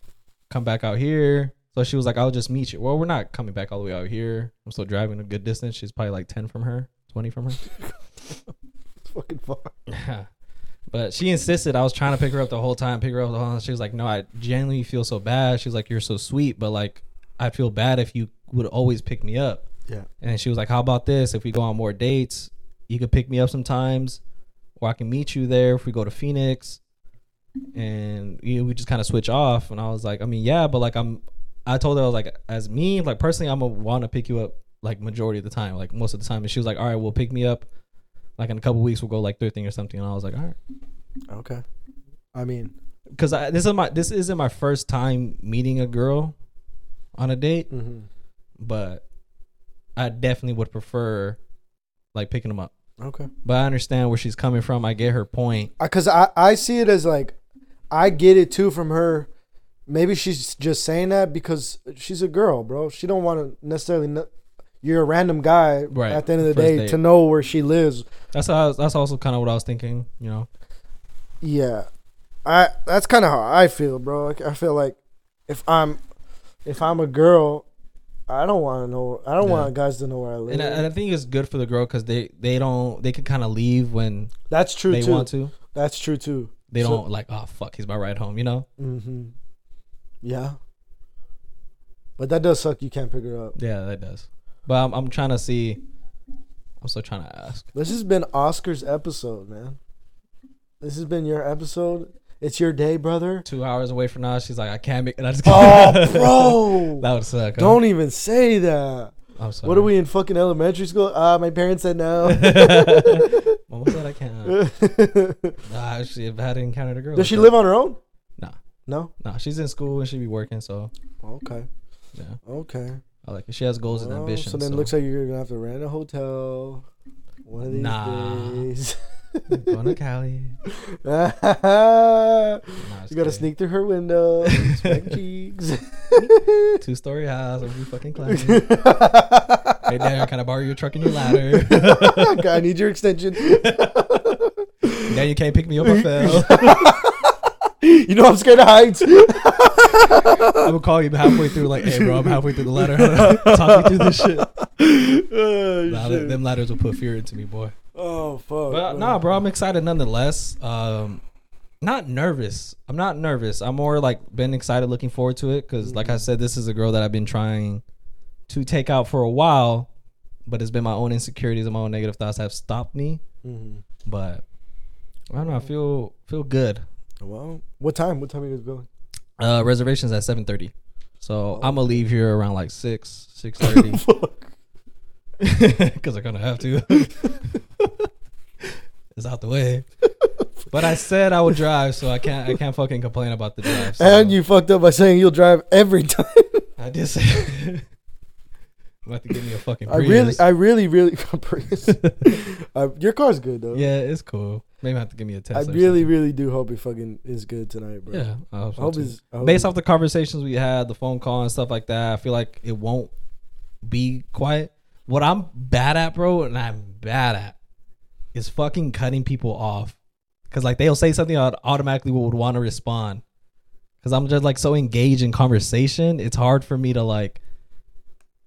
come back out here. So she was like, "I'll just meet you." Well, we're not coming back all the way out here. I'm still driving a good distance. She's probably like ten from her, twenty from her. [laughs] It's fucking far. but she insisted. I was trying to pick her up the whole time. Pick her up the whole time. She was like, "No, I genuinely feel so bad." She was like, "You're so sweet, but like, I'd feel bad if you would always pick me up." Yeah. And she was like, "How about this? If we go on more dates, you could pick me up sometimes, or I can meet you there if we go to Phoenix, and you know, we just kind of switch off." And I was like, "I mean, yeah, but like I'm," I told her I was like, "As me, like personally, I'm gonna want to pick you up like majority of the time, like most of the time." And she was like, "All right, well, pick me up." Like in a couple weeks, we'll go like thrifting or something. And I was like, all right, Okay. I mean, because this is my this isn't my first time meeting a girl on a date, mhm. but I definitely would prefer like picking them up. okay. But I understand where she's coming from. I get her point. Because I, I see it as like, I get it too from her. Maybe she's just saying that because she's a girl, bro. She don't want to necessarily. You're a random guy Right. at the end of the First day date. to know where she lives. That's how, that's also kind of what I was thinking. You know, Yeah, I that's kind of how I feel, bro. Like, I feel like if I'm if I'm a girl, I don't want to know. I don't Yeah. want guys to know where I live. and I, and I think it's good for the girl because they they don't they can kind of leave when that's true they too. want to. That's true too. They So- don't like oh fuck he's my ride home. You know. Mm-hmm. Yeah. But that does suck. You can't pick her up. Yeah, that does. But I'm I'm trying to see. I'm still trying to ask. This has been Oscar's episode, man. This has been your episode. It's your day, brother. Two hours away from now, she's like, I can't make. And I just Oh, bro. [laughs] that would suck. huh? Don't even say that. I'm sorry. What are we in fucking elementary school? Ah, my parents said no. [laughs] Mama said I can't. [laughs] Nah, actually, I've had encountered a girl. Does she live on her own? Nah. No. Nah, she's in school and she be working, so Okay. yeah. Okay. I like it. She has goals and ambitions. So then it looks like you're gonna have to rent a hotel one of these Nah. days. [laughs] going to Cali. you gotta kidding. sneak through her window, [laughs] smack cheeks. [laughs] Two story house. I'll be fucking climbing. hey, Dad, can I borrow your truck and your ladder? I need your extension. You can't pick me up. I fell. [laughs] you know I'm scared of heights. [laughs] I'm gonna call you halfway through, like, hey, bro, I'm halfway through the ladder. [laughs] Talk me through this shit. oh, Nah, shit. them ladders will put fear into me, boy. oh fuck. But nah, bro, I'm excited nonetheless. Um, not nervous. I'm not nervous. I'm more like been excited, looking forward to it because, like I said, this is a girl that I've been trying to take out for a while, but it's been my own insecurities and my own negative thoughts have stopped me. Mhm. But I don't know. I feel feel good. Well, what time? What time are you guys going? Uh, reservations at seven thirty, so I'm gonna leave here around like six six thirty [laughs] Fuck. [laughs] because I'm gonna have to. [laughs] it's out the way. But I said I would drive, so I can't. I can't fucking complain about the drive. so- And you fucked up by saying you'll drive every time. I did say. About to give me a fucking. I really, Prius. I really, really. [laughs] Prius. [laughs] uh, your car's good though. yeah, it's cool. Maybe I have to give me a I test. or really, really do hope it fucking is good tonight, bro. Yeah, I hope I so hope too. it's I hope based it's- off the conversations we had, the phone call and stuff like that. I feel like it won't be quiet. what I'm bad at, bro, and I'm bad at is fucking cutting people off. Cause like they'll say something I automatically would want to respond. Cause I'm just like so engaged in conversation. It's hard for me to like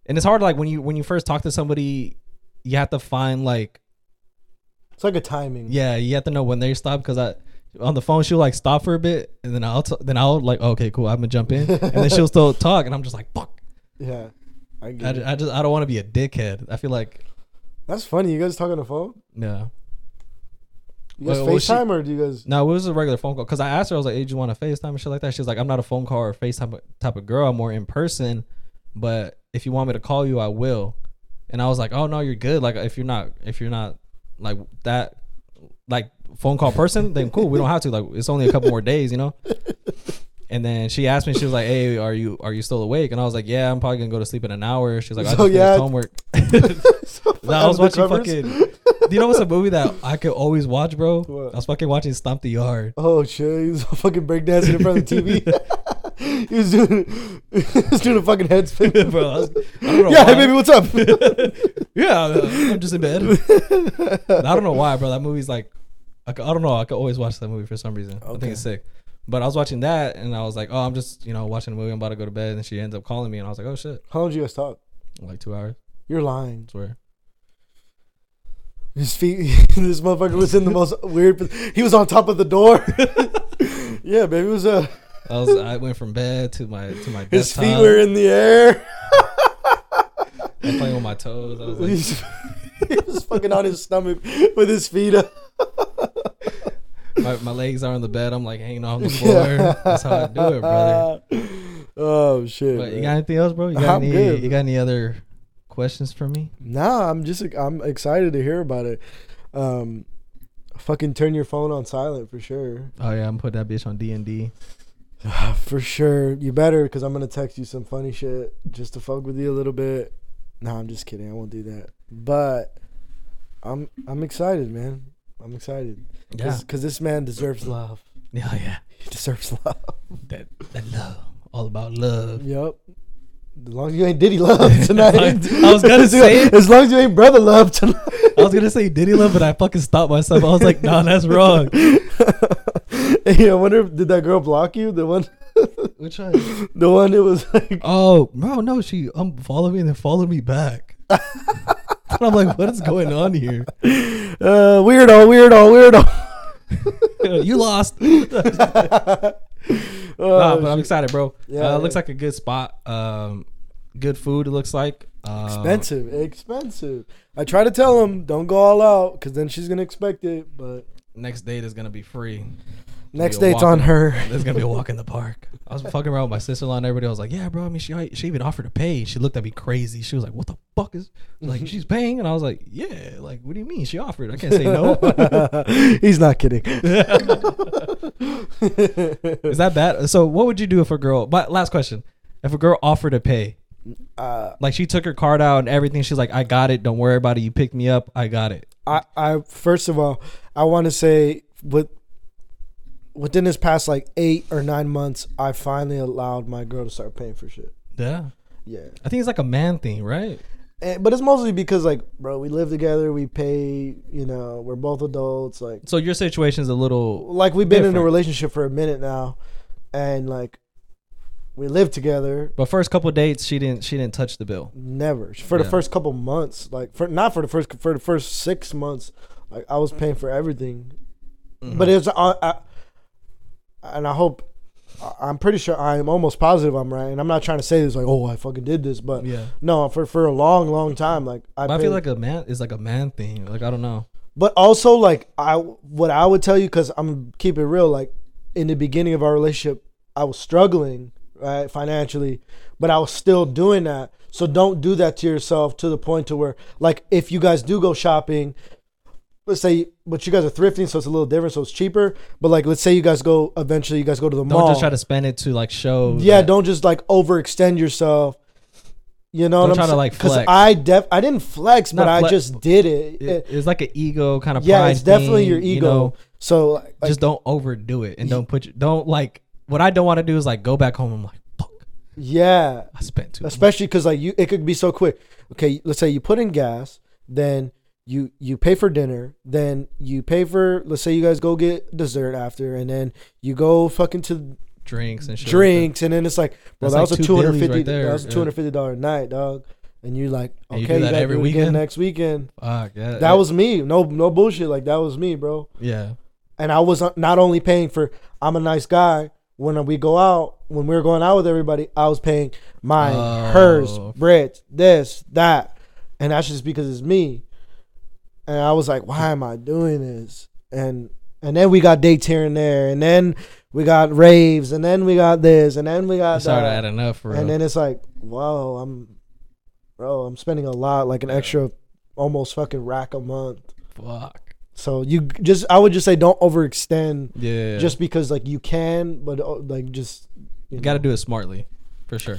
and it's hard like when you when you first talk to somebody, you have to find like It's like a timing. yeah, you have to know when they stop because I on the phone she'll like stop for a bit and then I'll t- then I'll like oh, okay cool I'm gonna jump in and then she'll still talk and I'm just like fuck Yeah. I I. I just I don't want to be a dickhead I feel like That's funny. You guys talk on the phone? yeah You guys Well, well, she- FaceTime or do you guys no it was a regular phone call because I asked her I was like hey do you want to FaceTime and shit like that she's like I'm not a phone call or FaceTime type of girl I'm more in person but if you want me to call you I will and I was like oh no you're good like if you're not if you're not like that like phone call person then cool we don't have to like it's only a couple more days you know [laughs] and then she asked me she was like hey are you are you still awake and I was like yeah I'm probably gonna go to sleep in an hour she's like I So, just yeah. homework [laughs] So [laughs] No, I was watching fucking. Do you know what's a movie that I could always watch, bro? What? I was fucking watching Stomp the Yard. Oh shit! He was fucking breakdancing in front of the TV. He was doing, [laughs] he was doing a fucking head spin. [laughs] bro, I, was, I yeah, hey baby, what's up? [laughs] yeah, I'm just in bed. I don't know why, bro. That movie's like, I, c- I don't know. I could always watch that movie for some reason. I Okay. think it's sick. But I was watching that, and I was like, oh, I'm just, you know, watching a movie. I'm about to go to bed, and she ends up calling me, and I was like, oh shit, How long did you guys talk? like two hours. You're lying. I swear. His feet. this motherfucker was in the most weird. pos- He was on top of the door. yeah, baby, it was uh, I was, I went from bed to my to my his desktop. feet were in the air. I was playing with my toes. I was like, He's- [laughs] he was fucking on his stomach with his feet up. my, my legs are on the bed. I'm like hanging on the floor. [laughs] That's how I do it, brother. Oh shit! But you man. got anything else, bro? You got I'm any? good. You got any other questions for me? Nah, I'm just I'm excited to hear about it. Um, fucking turn your phone on silent for sure. Oh yeah, I'm put that bitch on D and D. [sighs] For sure, you better because I'm gonna text you some funny shit just to fuck with you a little bit. Nah, I'm just kidding. I won't do that. But I'm I'm excited, man. I'm excited Yeah, because this man deserves love. yeah, yeah. He deserves love. That that love, all about love. Yep. As long as you ain't Diddy love [laughs] tonight. I was gonna say. [laughs] As long as you ain't brother love tonight. I was gonna say Diddy love, but I fucking stopped myself. I was like, nah, that's wrong. [laughs] [laughs] hey, I wonder if did that girl block you? The one, [laughs] Which one? the one that was like, [laughs] Oh, bro, no, she um followed me and then followed me back. and I'm like, what is going on here? uh, weirdo, weirdo, weirdo. you lost. Oh, Nah, but I'm shit. excited, bro. Yeah, uh, yeah. looks like a good spot. Um, good food. It looks like. Uh, expensive, expensive. I try to tell him don't go all out because then she's gonna expect it. But Next date is gonna be free. Next date's on her. There's gonna be a walk in the park. [laughs] I was fucking around with my sister in law and everybody. I was like, "Yeah, bro." I mean, she she even offered to pay. She looked at me crazy. She was like, "What the fuck is?" Like, [laughs] she's paying, and I was like, "Yeah." Like, what do you mean? She offered. I can't say no. [laughs] He's not kidding. is that bad? So, what would you do if a girl? But last question: If a girl offered to pay, uh, like she took her card out and everything, she's like, "I got it. Don't worry about it. You picked me up. I got it." I, I first of all, I want to say with within this past like eight or nine months, I finally allowed my girl to start paying for shit. Yeah, Yeah, I think it's like a man thing, right? and, but it's mostly because like, bro, we live together, we pay, you know, we're both adults, like, So your situation is a little like we've been in a relationship for a minute now, and like, we live together. But first couple dates, she didn't she didn't touch the bill. Never for the first couple months, like for not for the first for the first six months, like I was paying for everything. Mm-hmm. But it's uh, I, and I hope I'm pretty sure I'm almost positive I'm right, and I'm not trying to say this like oh I fucking did this, but yeah. no for for a long long time like I, I feel like a man is like a man thing. Like I don't know. but also like I what I would tell you because I'm keep it real like in the beginning of our relationship I was struggling right financially, but I was still doing that. So don't do that to yourself to the point to where like if you guys do go shopping, let's say but you guys are thrifting so it's a little different so it's cheaper. But like let's say you guys go eventually you guys go to the mall, Don't just try to spend it to like show. yeah, that- don't just like overextend yourself. You know Don't what try I'm to, saying? like, flex. I def I didn't flex, Not but I just did it. It, it's like an ego kind of. yeah, it's definitely thing, your you ego. know? so like, just don't overdo it and don't put. Your, don't like. What I don't want to do is like go back home. I'm like, fuck. Yeah, I spent too. especially because like you, it could be so quick. Okay, let's say you put in gas, then you you pay for dinner, then you pay for. Let's say you guys go get dessert after, and then you go fucking to drinks and shit. drinks, and then it's like, bro, that like was a two hundred fifty. right that was a two hundred fifty dollar night, dog. And you're like, And you okay, you, gotta every do it again weekend? next weekend. Fuck yeah. That was me. No, no bullshit. Like that was me, bro. yeah. and I was not only paying for I'm a nice guy when we go out when we were going out with everybody I was paying mine Oh. hers Brett's this that and that's just because it's me and I was like why am I doing this and and then we got dates here and there and then we got raves and then we got this and then we I got started that adding up for real. and then it's like whoa I'm bro I'm spending a lot like an extra almost fucking rack a month Fuck. so you just I would just say don't overextend Yeah. just because like you can, but uh, like just you got to do it smartly, for sure.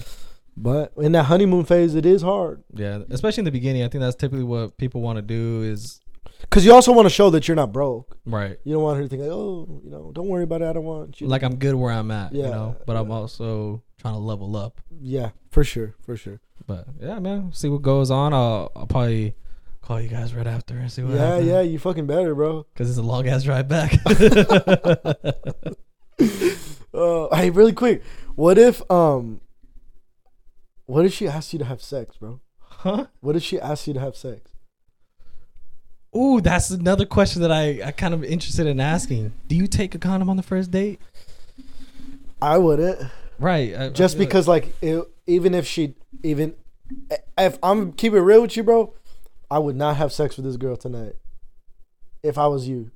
But in that honeymoon phase, it is hard Yeah, especially in the beginning. I think that's typically what people want to do. Is because you also want to show that you're not broke. right. You don't want her to think like, oh, you know, don't worry about it. I don't want you. Like I'm good where I'm at, you know. But I'm also trying to level up. yeah, for sure, for sure. But yeah, man. See what goes on. I'll, I'll probably call you guys right after and see what Yeah, happens. yeah, you fucking better, bro. Because it's a long ass drive back. [laughs] [laughs] Uh, hey, really quick, what if um, what if she asked you to have sex, bro? huh? What if she asked you to have sex? Ooh, that's another question that I I kind of interested in asking. Do you take a condom on the first date? I wouldn't. Right. I- I just like- because like it, even if she even if I'm keeping real with you, bro, I would not have sex with this girl tonight. If I was you,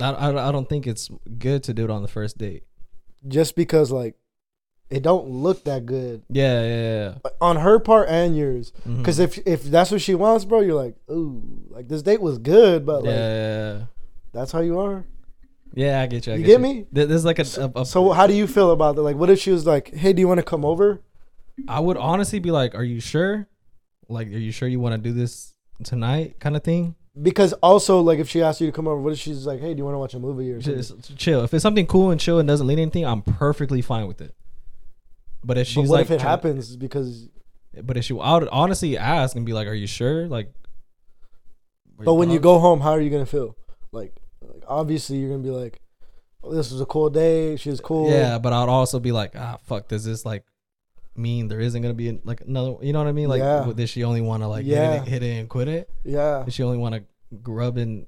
I, I I don't think it's good to do it on the first date. just because like it don't look that good Yeah, yeah, yeah. on her part and yours. Mm-hmm. Because if if that's what she wants, bro, you're like, ooh, like this date was good, but yeah, like yeah, yeah. that's how you are. Yeah, I get you. I You get, get you. me? There- There's like a, a, a So how do you feel about that? Like, what if she was like, hey, do you want to come over? I would honestly be like, "Are you sure? Like, are you sure you want to do this tonight?" Kind of thing. Because also, like, if she asked you to come over, what if she's like, hey, do you want to watch a movie or something? Just chill. If it's something cool and chill and doesn't lead anything, I'm perfectly fine with it. But if But she's what like, if it happens? Because But if she, I would honestly ask and be like, "Are you sure?" Like, But when you go home, how are you gonna feel? Like, like obviously you're gonna be like, oh, "This was a cool day. She was cool." yeah, but I'd also be like, "Ah, fuck. Does this like mean there isn't gonna be an- like another? You know what I mean? Like, Yeah. does she only want to like Yeah. hit, it, hit it and quit it? yeah. Does she only want to grub in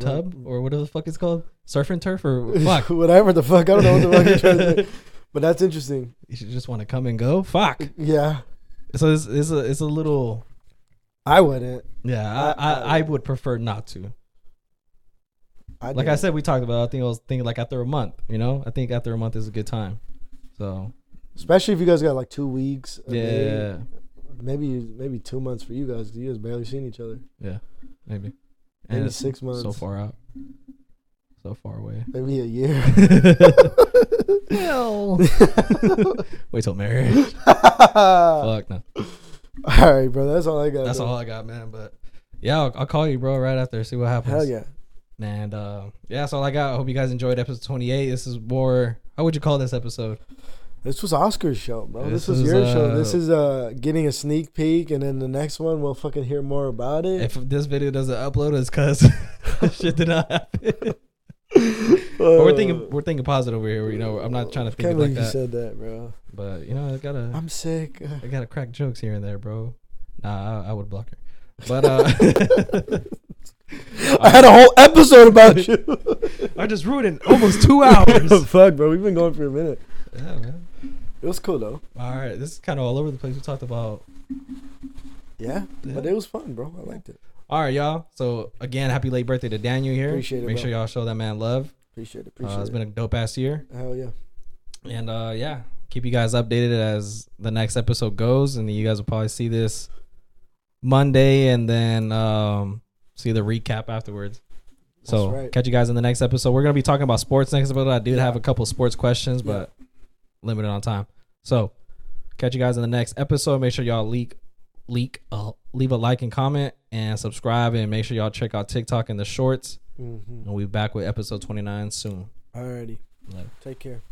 tub or whatever the fuck it's called, surf and turf or [laughs] fuck? Whatever the fuck. I don't know what the fuck you're trying to. [laughs] But that's interesting. you should just want to come and go. Fuck. Yeah, So it's, it's a it's a little I wouldn't. yeah. I, I- I, I- would prefer not to. I Like I said, we talked about. I think I was thinking like after a month. You know, I think after a month is a good time. So especially if you guys got like two weeks. yeah, maybe maybe two months for you guys. 'cause You guys barely seen each other. yeah, maybe. Maybe it's six months. So far out. So far away. [laughs] Maybe a year. Hell. [laughs] Wait till marriage. Fuck no. All right, bro. That's all I got. That's bro. all I got, man. But yeah, I'll, I'll call you, bro, right after. See what happens. Hell yeah. And uh, yeah, that's all I got. I hope you guys enjoyed episode 28. This is more. How would you call this episode? This was Oscar's show, bro. This, This was is, your show. uh, This is uh getting a sneak peek, and then the next one we'll fucking hear more about it. If this video doesn't upload, it's because [laughs] shit did not happen. Uh, but we're thinking we're thinking positive over here. You know, I'm not trying to think Can't like believe you that. said that, bro. But you know, I gotta I'm sick. I gotta crack jokes here and there, bro. Nah, I, I would block her. But uh, [laughs] I had a whole episode about you. [laughs] I just ruined almost two [laughs] hours. Fuck, bro. We've been going for a minute. yeah, man. It was cool though. All right, this is kind of all over the place. We talked about Yeah, Yeah. but it was fun, bro. I liked it. All right, y'all. So again, happy late birthday to Daniel here. Appreciate it, Make bro. sure y'all show that man love. Appreciate it. Uh, Appreciate it's it. It's been a dope ass year, Hell yeah. and uh, yeah, keep you guys updated as the next episode goes, and you guys will probably see this Monday, and then um, see the recap afterwards. So right. catch you guys in the next episode. We're gonna be talking about sports next episode. I did Yeah. have a couple sports questions, but limited on time. So catch you guys in the next episode. Make sure y'all leak leak uh, leave a like and comment and subscribe and make sure y'all check out TikTok and the shorts. Mm-hmm. And we'll be back with episode 29 soon. Alrighty. Later. Take care.